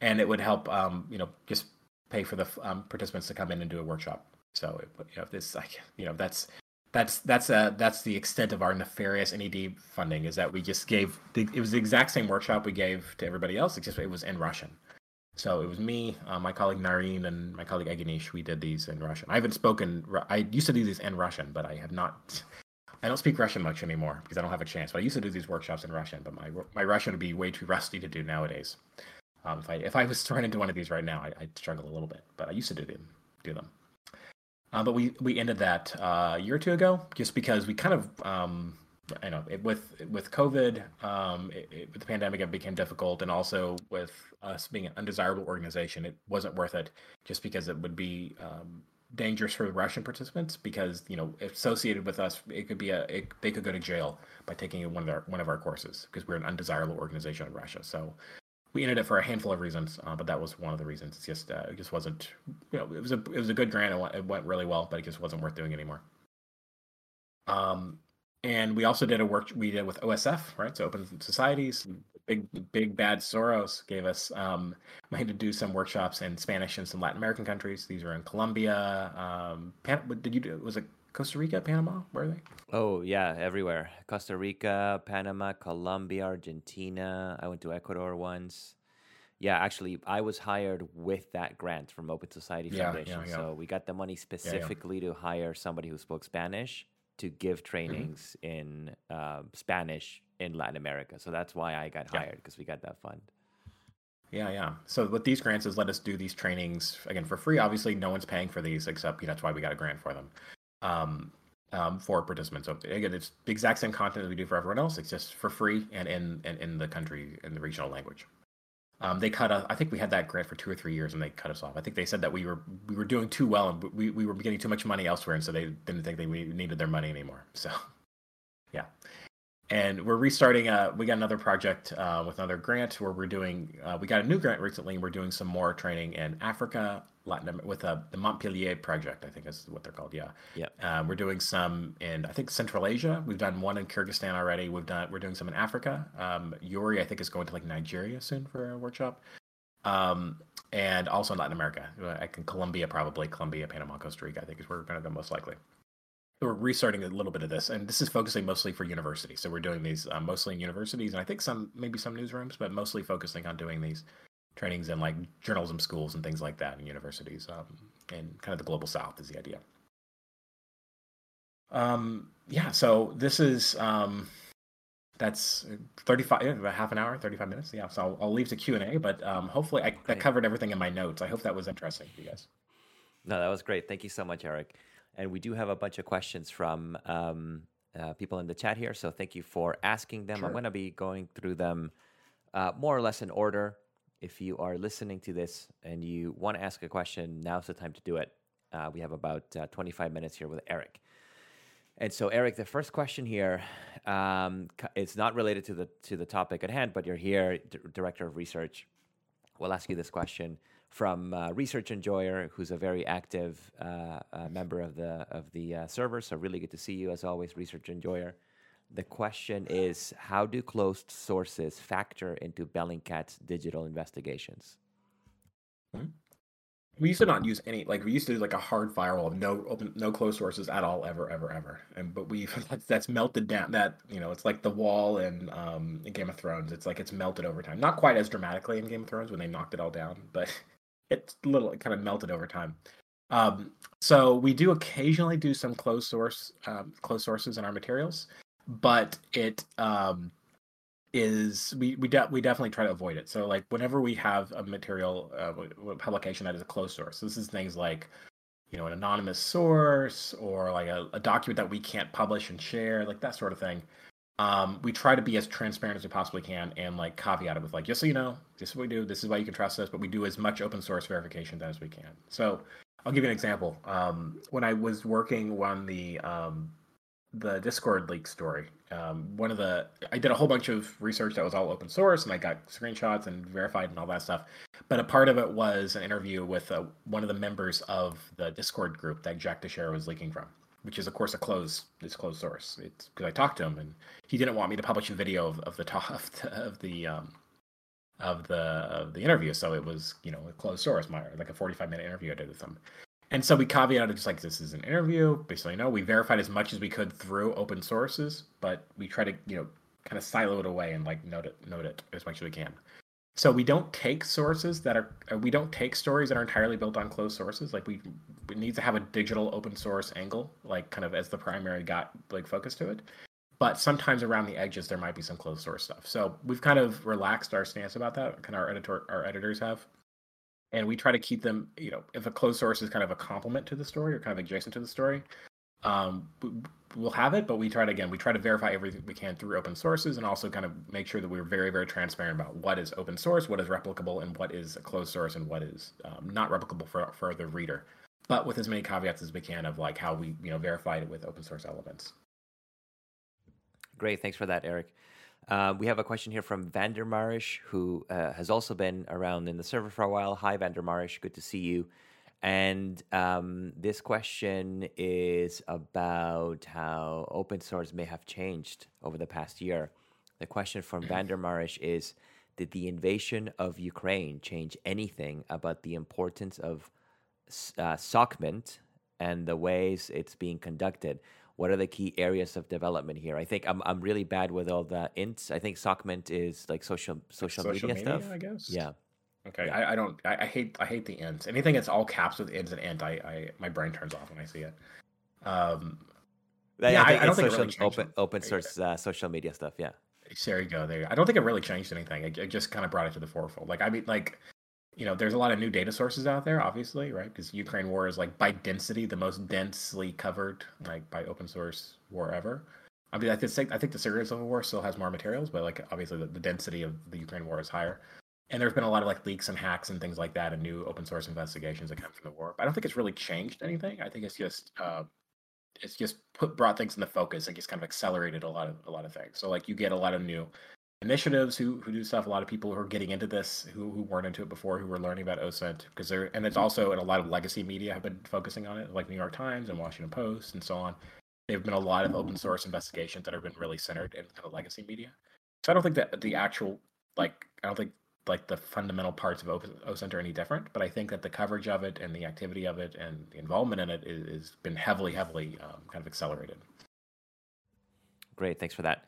and it would help um, you know just pay for the um, participants to come in and do a workshop. So it, you know this like you know that's that's that's uh that's the extent of our nefarious NED funding is that we just gave the, it was the exact same workshop we gave to everybody else except it was in Russian. So it was me, uh, my colleague Nareen, and my colleague Agnish. We did these in Russian. I haven't spoken. I used to do these in Russian, but I have not. I don't speak Russian much anymore because I don't have a chance. But I used to do these workshops in Russian, but my my Russian would be way too rusty to do nowadays. Um, if I if I was [laughs] thrown into one of these right now, I, would struggle a little bit, but I used to do them. Do them. Uh, but we we ended that uh, a year or two ago, just because we kind of um, I know it, with with COVID, um, it, it, with the pandemic, it became difficult, and also with us being an undesirable organization, it wasn't worth it, just because it would be um, dangerous for the Russian participants because you know associated with us, it could be a it, they could go to jail by taking one of our one of our courses because we're an undesirable organization in Russia. So we ended it for a handful of reasons, uh, but that was one of the reasons. It's just uh, it just wasn't you know it was a it was a good grant. It went, it went really well, but it just wasn't worth doing anymore. Um, and we also did a work we did with OSF, right? So Open Societies. Big big bad Soros gave us um, [laughs] had to do some workshops in Spanish in some Latin American countries. These are in Colombia. Um, Pan- did you do? Was it Costa Rica, Panama? Where are they? Oh yeah, everywhere. Costa Rica, Panama, Colombia, Argentina. I went to Ecuador once. Yeah, actually, I was hired with that grant from Open Society Foundation. Yeah, yeah, yeah. So we got the money specifically to hire somebody who spoke Spanish to give mm-hmm. trainings mm-hmm. in uh, Spanish in Latin America. So that's why I got hired because we got that fund. Yeah, yeah. So what these grants is let us do these trainings again for free. Obviously, no one's paying for these except you know, that's why we got a grant for them um, um, for participants. So again, it's the exact same content that we do for everyone else. It's just for free and in in, in the country in the regional language. Um, they cut us. I think we had that grant for two or three years, and they cut us off. I think they said that we were we were doing too well, and we, we were getting too much money elsewhere, and so they didn't think they needed their money anymore. So. And we're restarting. Uh, we got another project uh, with another grant where we're doing. Uh, we got a new grant recently, and we're doing some more training in Africa, Latin America with uh, the Montpellier project. I think is what they're called. Yeah. Yeah. Uh, we're doing some in I think Central Asia. We've done one in Kyrgyzstan already. We've done. We're doing some in Africa. Um, Yuri, I think, is going to like Nigeria soon for a workshop. Um, and also in Latin America, like in Colombia, probably Colombia, Panama, Costa Rica. I think is where we're going to go most likely we're restarting a little bit of this, and this is focusing mostly for universities. So we're doing these uh, mostly in universities, and I think some maybe some newsrooms, but mostly focusing on doing these trainings in like journalism schools and things like that in universities, um, and kind of the global south is the idea. Um, yeah, so this is um, that's 35 yeah, about half an hour 35 minutes. Yeah so i'll, I'll leave to q&a but um, hopefully I, I covered everything in my notes. I hope that was interesting for you guys. No that was great. Thank you so much Aric and we do have a bunch of questions from um, uh, people in the chat here. So thank you for asking them. Sure. I'm going to be going through them uh, more or less in order. If you are listening to this and you want to ask a question, now's the time to do it. Uh, we have about uh, 25 minutes here with Aric. And so, Aric, the first question here um, it's not related to the to the topic at hand, but you're here, D- director of research. We'll ask you this question from uh, Research Enjoyer, who's a very active uh, uh, member of the of the uh, server. So really good to see you as always, Research Enjoyer. The question is, how do closed sources factor into Bellingcat's digital investigations? Mm-hmm. We used to not use any like we used to do like a hard firewall, no open, no closed sources at all, ever, ever, ever. And but we [laughs] that's, that's melted down. That you know, it's like the wall in, um, in Game of Thrones. It's like it's melted over time. Not quite as dramatically in Game of Thrones when they knocked it all down, but [laughs] it's a little it kind of melted over time. Um, so we do occasionally do some closed source um, closed sources in our materials, but it um, is we we, de- we definitely try to avoid it. So like whenever we have a material uh, publication that is a closed source, this is things like you know an anonymous source or like a, a document that we can't publish and share, like that sort of thing um, we try to be as transparent as we possibly can and like caveat it with like just so you know this is what we do this is why you can trust us but we do as much open source verification as we can. So i'll give you an example. Um, when i was working on the um, the discord leak story um, one of the i did a whole bunch of research that was all open source and i got screenshots and verified and all that stuff. But a part of it was an interview with uh, one of the members of the discord group that jack teixeira was leaking from which is of course a closed it's closed source. It's because I talked to him and he didn't want me to publish a video of, of the top [laughs] of the, of the um of the of the interview, so it was you know a closed source, my like a forty five minute interview I did with him. And so we caveated just like this is an interview. Basically, no, we verified as much as we could through open sources, but we try to you know kind of silo it away and like note it note it as much as we can. So we don't take sources that are uh, we don't take stories that are entirely built on closed sources. Like we, we need to have a digital open source angle, like kind of as the primary got like focus to it. But sometimes around the edges there might be some closed source stuff. So we've kind of relaxed our stance about that. Kind of our editor our editors have. And we try to keep them, you know, if a closed source is kind of a complement to the story or kind of adjacent to the story, um, we'll have it, but we try to again, we try to verify everything we can through open sources and also kind of make sure that we're very, very transparent about what is open source, what is replicable, and what is a closed source and what is um, not replicable for, for the reader. But with as many caveats as we can of like how we, you know, verified it with open source elements. Great, thanks for that, Aric. Uh, we have a question here from Vandermarish, who uh, has also been around in the server for a while. Hi, Vandermarish, good to see you. And um, this question is about how open source may have changed over the past year. The question from Vandermarish is Did the invasion of Ukraine change anything about the importance of uh, SOCMINT and the ways it's being conducted? What are the key areas of development here? I think I'm, I'm really bad with all the ints. I think SOCMINT is like social social, social media, media, stuff. I guess. Yeah. Okay, I, I don't. I, I, hate. I hate the ends. Anything that's all caps with ends and int, I, I my brain turns off when I see it. Um, yeah, I, I don't think social, really open open source uh, social media stuff. Yeah. There you go. There. You go. I don't think it really changed anything. It, it just kind of brought it to the forefront. Like I mean, like you know, there's a lot of new data sources out there, obviously, right? Because Ukraine war is like by density the most densely covered, like by open source war ever. I mean, I think I think the Syria civil war still has more materials, but like obviously the, the density of the Ukraine war is higher and there's been a lot of like leaks and hacks and things like that and new open source investigations that come from the war. But I don't think it's really changed anything. I think it's just uh, it's just put brought things into focus and just kind of accelerated a lot of a lot of things. So like you get a lot of new initiatives who who do stuff. A lot of people who are getting into this who who weren't into it before, who were learning about OSINT because they're and it's also in a lot of legacy media have been focusing on it, like New York Times and Washington Post and so on. There have been a lot of open source investigations that have been really centered in kind of legacy media. So I don't think that the actual like I don't think like the fundamental parts of OSINT Center any different, but I think that the coverage of it and the activity of it and the involvement in it is been heavily, heavily um, kind of accelerated. Great, thanks for that.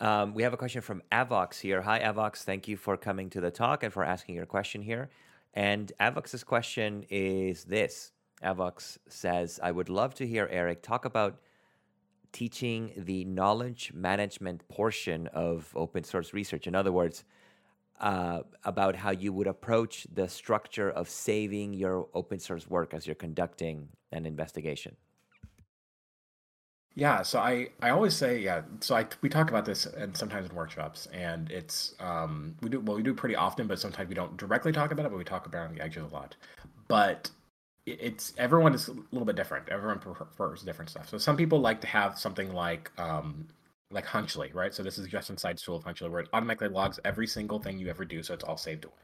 Um, we have a question from Avox here. Hi, Avox. Thank you for coming to the talk and for asking your question here. And Avox's question is this Avox says, I would love to hear Aric talk about teaching the knowledge management portion of open source research. In other words, uh, about how you would approach the structure of saving your open source work as you're conducting an investigation. Yeah, so I, I always say yeah. So I we talk about this and sometimes in workshops, and it's um we do well we do pretty often, but sometimes we don't directly talk about it, but we talk about it on the edges a lot. But it's everyone is a little bit different. Everyone prefers different stuff. So some people like to have something like um like Hunchly, right? So this is just inside tool of Hunchly where it automatically logs every single thing you ever do, so it's all saved away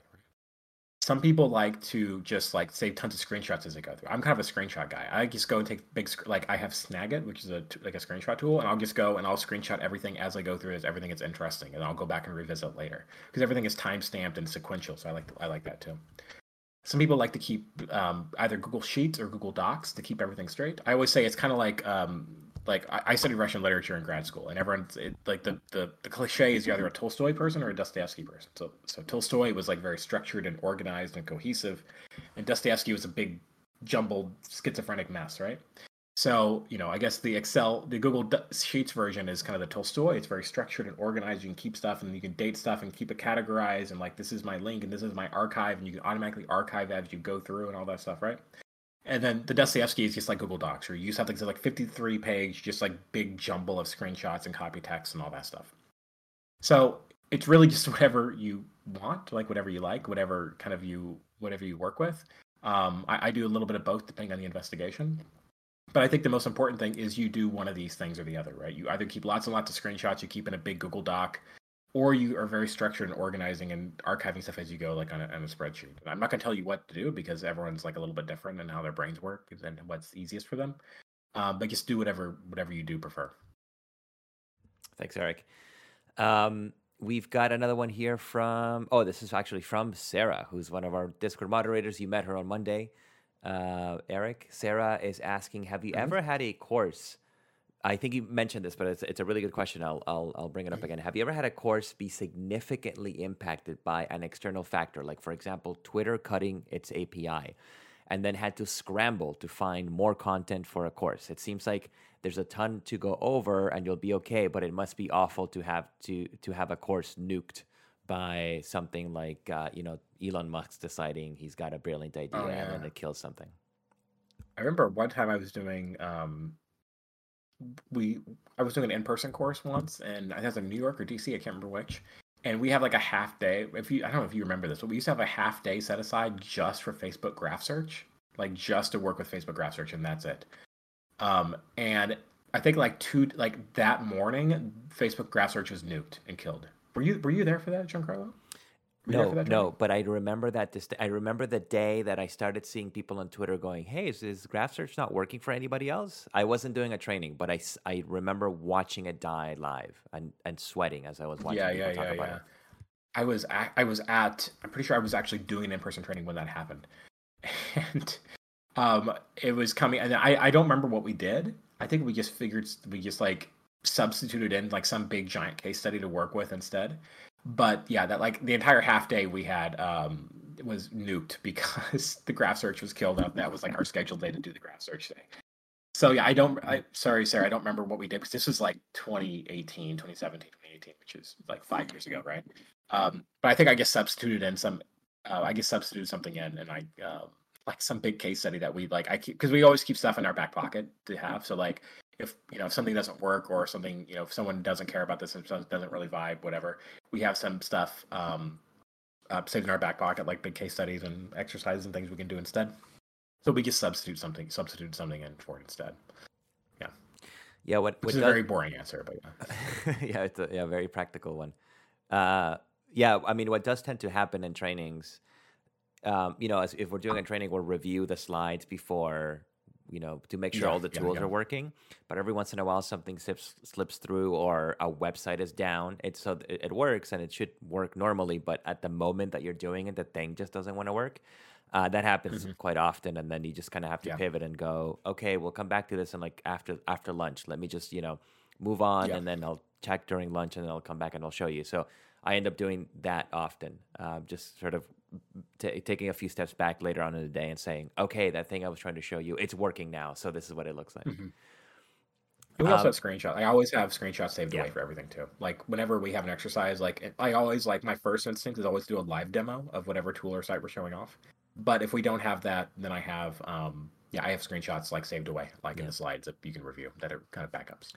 some people like to just like save tons of screenshots as they go through. I'm kind of a screenshot guy. I just go and take big like I have Snagit, which is a like a screenshot tool, and I'll just go and I'll screenshot everything as I go through as everything is interesting, and I'll go back and revisit later because everything is time stamped and sequential. So I like I like that too. Some people like to keep um, either Google Sheets or Google Docs to keep everything straight. I always say it's kind of like um, like I, I, studied Russian literature in grad school, and everyone it, like the, the the cliche is you're either a Tolstoy person or a Dostoevsky person. So so Tolstoy was like very structured and organized and cohesive, and Dostoevsky was a big jumbled schizophrenic mess, right? So you know, I guess the Excel, the Google Sheets version is kind of the Tolstoy. It's very structured and organized. You can keep stuff and you can date stuff and keep it categorized and like this is my link and this is my archive and you can automatically archive as you go through and all that stuff, right? And then the Dostoevsky is just like Google Docs, where you use something that's like 53 page, just like big jumble of screenshots and copy text and all that stuff. So it's really just [laughs] whatever you want, like whatever you like, whatever kind of you whatever you work with. Um, I, I do a little bit of both depending on the investigation. But I think the most important thing is you do one of these things or the other, right? You either keep lots and lots of screenshots, you keep in a big Google Doc, or you are very structured and organizing and archiving stuff as you go, like on a, on a spreadsheet. I'm not going to tell you what to do because everyone's like a little bit different in how their brains work and what's easiest for them. Uh, but just do whatever whatever you do prefer. Thanks, Aric. Um, we've got another one here from. Oh, this is actually from Sarah, who's one of our Discord moderators. You met her on Monday. Uh, Aric, Sarah is asking, have you mm-hmm. ever had a course I think you mentioned this, but it's, it's a really good question. I'll, I'll, I'll bring it up again. Have you ever had a course be significantly impacted by an external factor, like, for example, Twitter cutting its API, and then had to scramble to find more content for a course? It seems like there's a ton to go over, and you'll be okay, but it must be awful to have to to have a course nuked by something like uh, you know Elon Musk deciding he's got a brilliant idea oh, yeah. and then it kills something. I remember one time I was doing um, we I was doing an in-person course once, and I was in New York or DC. I can't remember which. And we have like a half day. If you, I don't know if you remember this, but we used to have a half day set aside just for Facebook graph search, like just to work with Facebook graph search, and that's it. Um, and I think like two, like that morning, Facebook graph search was nuked and killed. Were you were you there for that, Giancarlo? No, no, but I remember that. Dist- I remember the day that I started seeing people on Twitter going, "Hey, is, is Graph Search not working for anybody else?" I wasn't doing a training, but I, I remember watching it die live and, and sweating as I was watching. Yeah, yeah, yeah, yeah. It. I was at, I was at. I'm pretty sure I was actually doing an in-person training when that happened, [laughs] and um, it was coming. And I I don't remember what we did. I think we just figured we just like substituted in like some big giant case study to work with instead but yeah, that like the entire half day we had um, was nuked [laughs] because the graph search was killed up. That was like our scheduled day to do the graph search day. So yeah, I don't. I sorry, Sarah, I don't remember what we did because this was like 2018, 2017, 2018, which is like five years ago, right? Um, but I think I just substituted in some. Uh, I just substituted something in, and I uh, like some big case study that we like. I keep because we always keep stuff in our back pocket to have. So like if you know if something doesn't work or something you know if someone doesn't care about this and doesn't really vibe whatever we have some stuff um uh, saved in our back pocket like big case studies and exercises and things we can do instead so we just substitute something substitute something in for it instead Yeah, Yeah. what, which what is does, a very boring answer, but yeah, [laughs] yeah, it's a yeah, very practical one. Uh, yeah, I mean, what does tend to happen in trainings, um, you know, as if we're doing a training, we'll review the slides before, you know, to make sure yeah, all the tools yeah. are working. But every once in a while, something slips slips through, or a website is down. It's so it, it works and it should work normally, but at the moment that you're doing it, the thing just doesn't want to work. Uh, that happens quite often, and then you just kind of have to Yeah. pivot and go, okay, we'll come back to this and like after after lunch. Let me just you know move on, Yeah. and then I'll check during lunch, and then I'll come back and I'll show you. So I end up doing that often, uh, just sort of ta taking a few steps back later on in the day and saying, okay, that thing I was trying to show you, it's working now. So this is what it looks like. Mhm. And we also Um, have screenshots. I always have screenshots saved Yeah. away for everything too. Like whenever we have an exercise, like I always like my first instinct is always do a live demo of whatever tool or site we're showing off. But if we don't have that, then I have um yeah, I have screenshots like saved away, like in the slides that you can review that are kind of backups.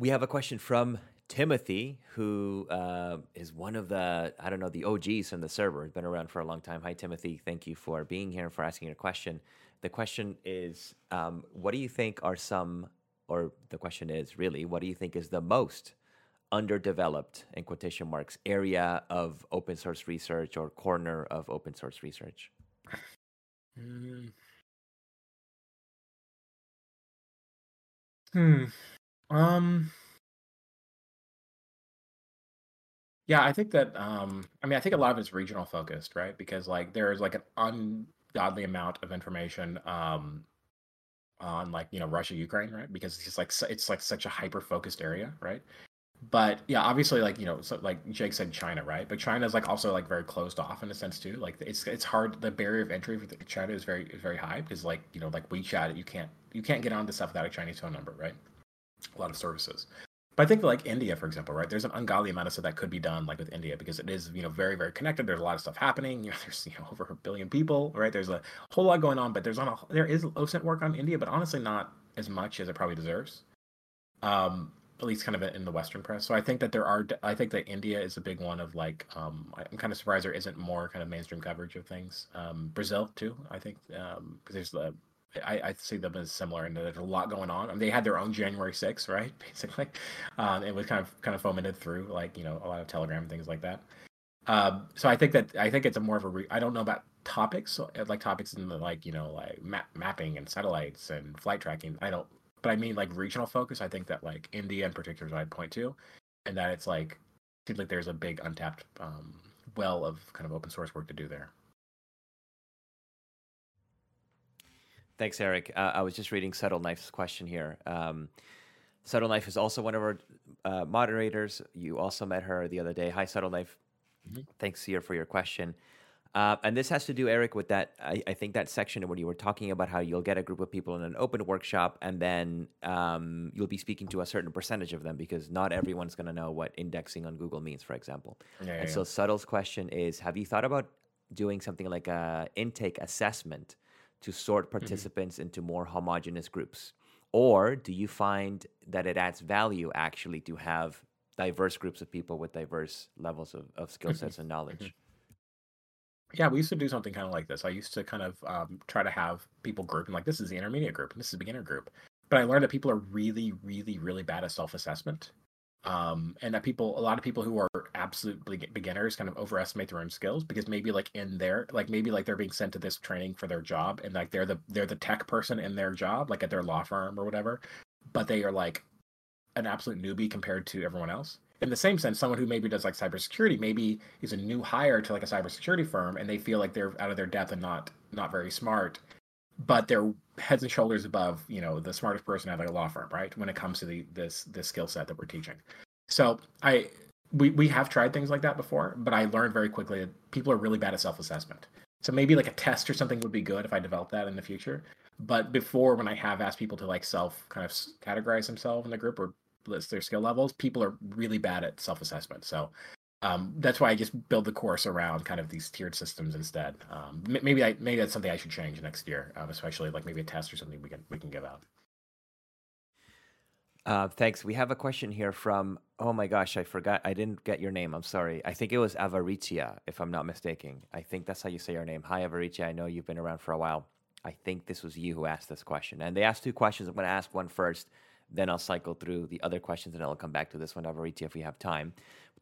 We have a question from Timothy, who uh, is one of the, I don't know, the OGs from the server. Has been around for a long time. Hi, Timothy. Thank you for being here and for asking your question. The question is, um, what do you think are some, or the question is really, what do you think is the most underdeveloped, in quotation marks, area of open source research or corner of open source research? Mm. Hmm. Um. Yeah, I think that. Um. I mean, I think a lot of it's regional focused, right? Because like there's like an ungodly amount of information. Um. On like you know Russia Ukraine right because it's just like it's like such a hyper focused area right but yeah obviously like you know so like Jake said China right but China is like also like very closed off in a sense too like it's it's hard the barrier of entry for China is very very high because like you know like WeChat you can't you can't get onto stuff without a Chinese phone number right a lot of services. But I think like India for example right there's an ungodly amount of stuff that could be done like with India because it is you know very very connected. There's a lot of stuff happening. [laughs] You know there's you know over a billion people right? There's a whole lot going on but there's on a there is OSINT work on India but honestly not as much as it probably deserves um at least kind of in the western press. So i think that there are i think that india is a big one of like um i'm kind of surprised there isn't more kind of mainstream coverage of things. Um brazil too i think um because there's the I, I see them as similar and there's a lot going on. I mean, they had their own January 6th, right? [laughs] Basically, um, it was kind of kind of fomented through like you know a lot of Telegram and things like that. Um, so I think that I think it's a more of a re- I don't know about topics uh, like topics in the like you know like map- mapping and satellites and flight tracking. I don't, but I mean like regional focus. I think that like India in particular is what I'd point to, and that it's like seems like there's a big untapped um, well of kind of open source work to do there. Thanks, Aric. Uh, I was just reading Subtle Knife's question here. Um, Subtle Knife is also one of our uh, moderators. You also met her the other day. Hi, Subtle Knife. Mhm. Thanks here for your question. Uh, and this has to do, Eric, with that. I, I think that section when you were talking about how you'll get a group of people in an open workshop, and then um, you'll be speaking to a certain percentage of them because not everyone's going to know what indexing on Google means, for example. Yeah, yeah, And yeah. so Subtle's question is Have you thought about doing something like a intake assessment to sort Mm-hmm. participants into more homogenous groups? Or do you find that it adds value actually to have diverse groups of people with diverse levels of, of skill Mm-hmm. sets and knowledge? Yeah, we used to do something kind of like this. I used to kind of um, try to have people group and like this is the intermediate group and this is the beginner group. But I learned that people are really, really, really bad at self-assessment, um, and that people, a lot of people who are absolute beginners, kind of overestimate their own skills because maybe like in their, like maybe like they're being sent to this training for their job and like they're the they're the tech person in their job, like at their law firm or whatever, but they are like an absolute newbie compared to everyone else. In the same sense, someone who maybe does like cybersecurity, maybe is a new hire to like a cybersecurity firm, and they feel like they're out of their depth and not not very smart, but they're heads and shoulders above you know the smartest person at a law firm, right? When it comes to the this this skill set that we're teaching. So I we we have tried things like that before, but I learned very quickly that people are really bad at self assessment. So maybe like a test or something would be good if I developed that in the future. But before, when I have asked people to like self kind of categorize themselves in the group or list their skill levels, people are really bad at self assessment. So um, that's why I just build the course around kind of these tiered systems instead. Um, maybe I maybe that's something I should change next year, um, especially like maybe a test or something we can we can give out. Uh, thanks. We have a question here from, oh my gosh, I forgot. I didn't get your name. I'm sorry. I think it was Avaricia, if I'm not mistaken. I think that's how you say your name. Hi, Avaricia. I know you've been around for a while. I think this was you who asked this question. And they asked two questions. I'm going to ask one first. Then I'll cycle through the other questions and I'll come back to this one, Alvarito, if we have time.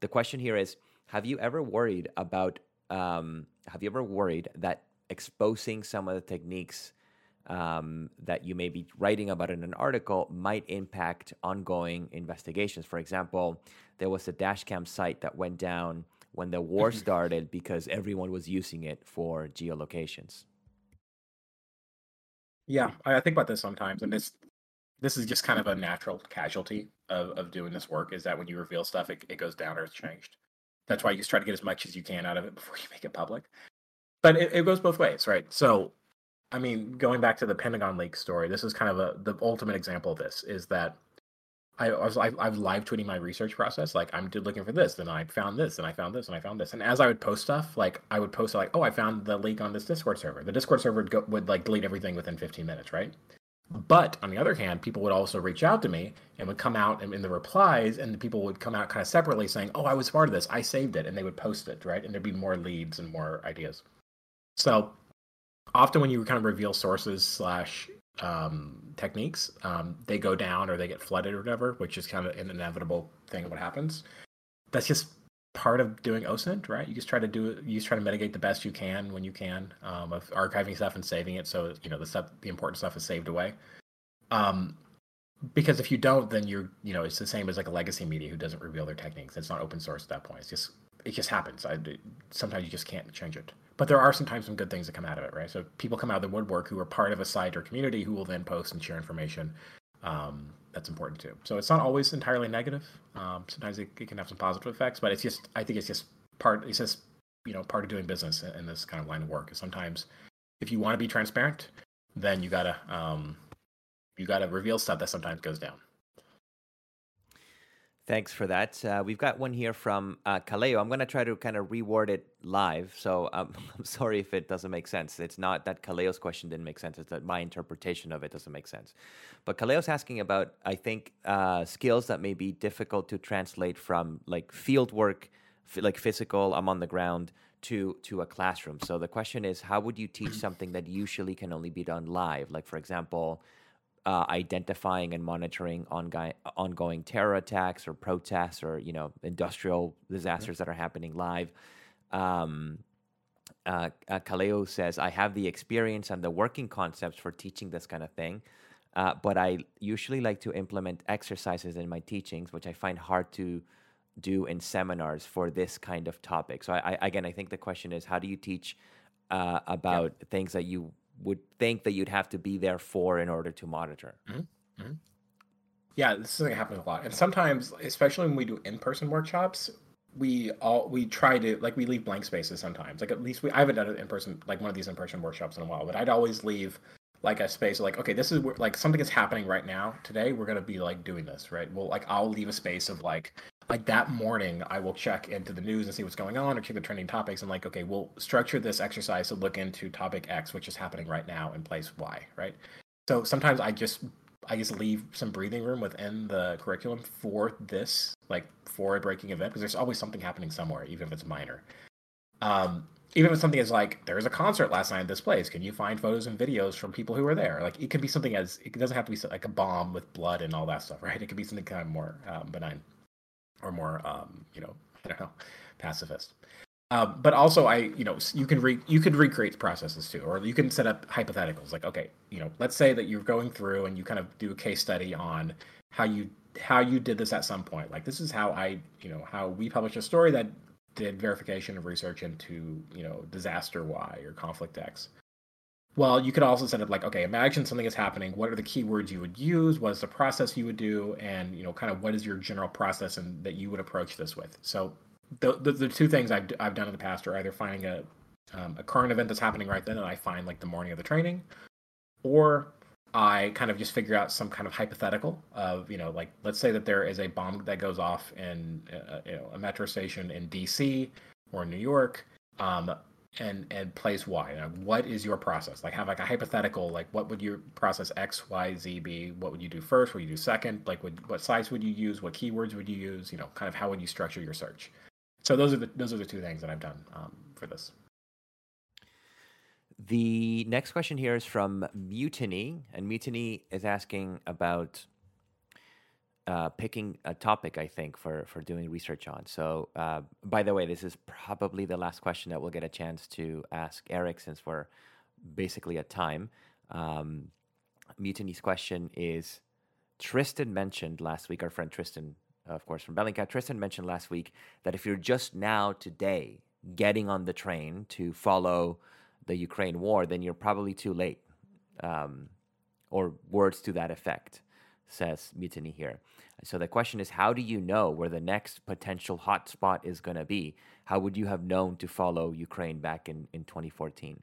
The question here is Have you ever worried about, um, have you ever worried that exposing some of the techniques um, that you may be writing about in an article might impact ongoing investigations? For example, there was a dashcam site that went down when the war [laughs] started because everyone was using it for geolocations. Yeah, I think about this sometimes, and this this is just kind of a natural casualty of, of doing this work is that when you reveal stuff, it, it goes down or it's changed. That's why you just try to get as much as you can out of it before [laughs] you make it public. But it, it goes both ways, right? So, I mean, going back to the Pentagon leak story, this is kind of a the ultimate example of this is that I was I, I was live tweeting my research process. Like I'm looking for this, then I found this, and I found this, and I found this. And as I would post stuff, like I would post like, oh, I found the leak on this Discord server. The Discord server would, go, would like delete everything within 15 minutes, right? But on the other hand, people would also reach out to me and would come out in, the replies, and the people would come out kind of separately saying, "Oh, I was part of this. I saved it," and they would post it, right? And there'd be more leads and more ideas. So often when you kind of reveal sources slash um, techniques, um, they go down or they get flooded or whatever, which is kind of an inevitable thing what happens. That's just part of doing OSINT, right? You just try to do it. You just try to mitigate the best you can when you can um, of archiving stuff and saving it, so you know the stuff, the important stuff is saved away. Um, because if you don't, then you're, you know, it's the same as like a legacy media who doesn't reveal their techniques. It's not open source at that point. It's just, it just happens. I, sometimes you just can't change it but there are sometimes some good things that come out of it, right? So people come out of the woodwork who are part of a site or community who will then post and share information. Um, that's important too. So it's not always entirely negative. Um, sometimes it, it, can have some positive effects, but it's just I think it's just part. It's just you know part of doing business in, in this kind of line of work. Sometimes if you want to be transparent, then you gotta um, you gotta reveal stuff that sometimes goes down. Thanks for that. Uh, we've got one here from uh, Kaleo. I'm going to try to kind of reword it live. So um, [laughs] I'm sorry if it doesn't make sense. It's not that Kaleo's question didn't make sense. It's that my interpretation of it doesn't make sense. But Kaleo's asking about, I think, uh, skills that may be difficult to translate from like field work, f- like physical, I'm on the ground, to to a classroom. So the question is, how would you teach [clears throat] something that usually can only be done live? Like, for example, uh, identifying and monitoring ongoing ongoing terror attacks or protests or you know industrial disasters that are happening live. Um, uh, uh, Kaleo says, "I have the experience and the working concepts for teaching this kind of thing, uh, but I usually like to implement exercises in my teachings, which I find hard to." do in seminars for this kind of topic so I, I again i think the question is how do you teach uh, about yeah. things that you would think that you'd have to be there for in order to monitor. Mm-hmm. Mm-hmm. Yeah, this is something happens a lot, and sometimes, especially when we do in-person workshops, we all we try to like we leave blank spaces sometimes. Like at least we I haven't done it in person like one of these in-person workshops in a while, but I'd always leave like a space like okay this is where like something is happening right now today we're to be like doing this right well like i'll leave a space of like like that morning i will check into the news and see what's going on or check the trending topics and like okay we'll structure this exercise to look into topic x which is happening right now in place y right? So sometimes i just i just leave some breathing room within the curriculum for this like for a breaking event because there's always something happening somewhere even if it's minor. Um even if something is like there was a concert last night at this place can you find photos and videos from people who were there? Like it could be something as it doesn't have to be like a bomb with blood and all that stuff right? It could be something kind of more um, benign or more um, you know [laughs] i don't know pacifist uh, but also i you know you can re you could recreate processes too or you can set up hypotheticals like okay you know let's say that you're going through and you kind of do a case study on how you how you did this at some point like this is how i you know how we published a story that did verification of research into you know disaster Y or conflict X. Well, you could also set up like, okay, imagine something is happening. What are the keywords you would use? What is the process you would do? And you know, kind of what is your general process and that you would approach this with? So the the, the two things I've I've done in the past are either finding a um, a current event that's happening right then, and I find like the morning of the training, or I kind of just figure out some kind of hypothetical of, you know, like let's say that there is a bomb that goes off in, uh, you know, a metro station in D.C. or New York, um, and and place Y. Now, what is your process? Like, have like a hypothetical. Like, what would your process X, Y, Z be? What would you do first? What would you do second? Like, would, what size would you use? What keywords would you use? You know, kind of how would you structure your search? So those are the those are the two things that I've done um, for this. The next question here is from Mutiny, and Mutiny is asking about uh, picking a topic, I think, for for doing research on. So, uh, by the way, this is probably the last question that we'll get a chance to ask Aric, since we're basically at time. Um, Mutiny's question is: Tristan mentioned last week, our friend Tristan, of course, from Bellingcat. Tristan mentioned last week that if you're just now today getting on the train to follow the Ukraine war, then you're probably too late, um, or words to that effect says Mutiny here. So the question is, how do you know where the next potential hotspot is going to be? How would you have known to follow Ukraine back in, in 2014?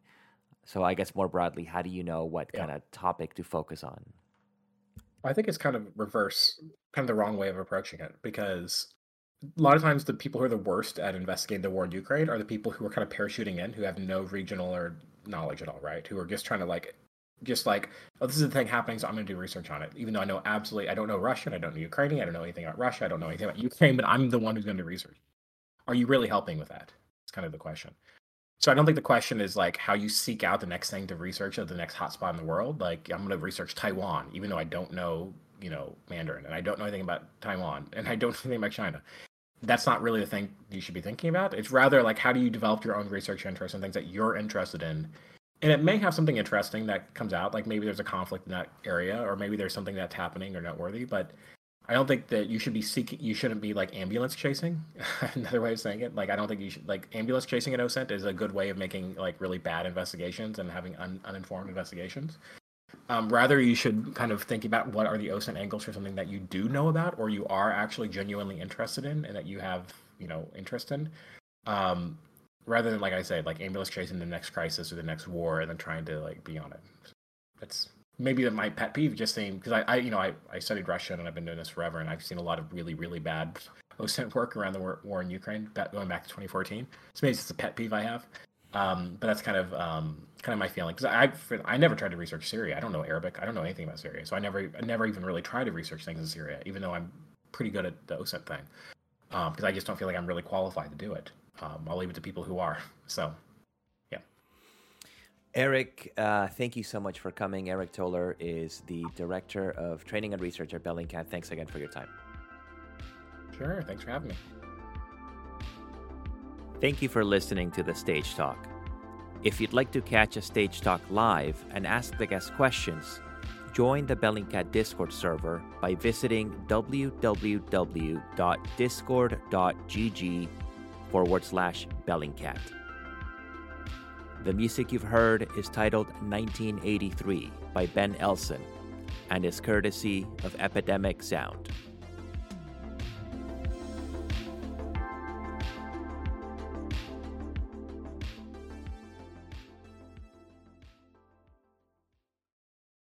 So I guess more broadly, how do you know what yeah. kind of topic to focus on? I think it's kind of reverse, kind of the wrong way of approaching it because a lot of times the people who are the worst at investigating the war in Ukraine are the people who are kind of parachuting in, who have no regional or knowledge at all, right? Who are just trying to like just like, oh, this is the thing happening, so I'm going to do research on it. Even though I know absolutely, I don't know Russian, I don't know Ukrainian, I don't know anything about Russia, I don't know anything about Ukraine, but I'm the one who's going to do research. Are you really helping with that? It's kind of the question. So I don't think the question is like how you seek out the next thing to research or the next hotspot in the world. Like I'm going to research Taiwan, even though I don't know, you know, Mandarin and I don't know anything about Taiwan and I don't [laughs] know anything about China. That's not really the thing you should be thinking about. It's rather like how do you develop your own research interests and things that you're interested in and it may have something interesting that comes out like maybe there's a conflict in that area or maybe there's something that's happening or noteworthy but i don't think that you should be seeking you shouldn't be like ambulance chasing. [laughs] Another way of saying it like i don't think you should like ambulance chasing an osint is a good way of making like really bad investigations and having un, uninformed investigations. Um, rather you should kind of think about what are the osint angles for something that you do know about or you are actually genuinely interested in and that you have you know interest in. Um, rather than like I said, like ambulance chasing the next crisis or the next war and then trying to like be on it. That's maybe my pet peeve. Just saying because I, I, you know, I, I studied Russian and I've been doing this forever, and I've seen a lot of really, really bad [laughs] OSINT work around the war, war in Ukraine, going back to 2014. So maybe it's a pet peeve I have. Um, but that's kind of um, kind of my feeling because I I never tried to research Syria. I don't know Arabic. I don't know anything about Syria. So I never I never even really tried to research things in Syria, even though I'm pretty good at the OSINT thing. Because um, I just don't feel like I'm really qualified to do it um, I'll leave it to people who are. So, yeah. Aric, uh, thank you so much for coming. Aric Toler is the Director of Training and Research at Bellingcat. Thanks again for your time. Sure. Thanks for having me. Thank you for listening to the Stage Talk. If you'd like to catch a Stage Talk live and ask the guest questions, join the Bellingcat Discord server by visiting www.discord.gg forward slash Bellingcat. The music you've heard is titled 1983 by Ben Elson and is courtesy of Epidemic Sound.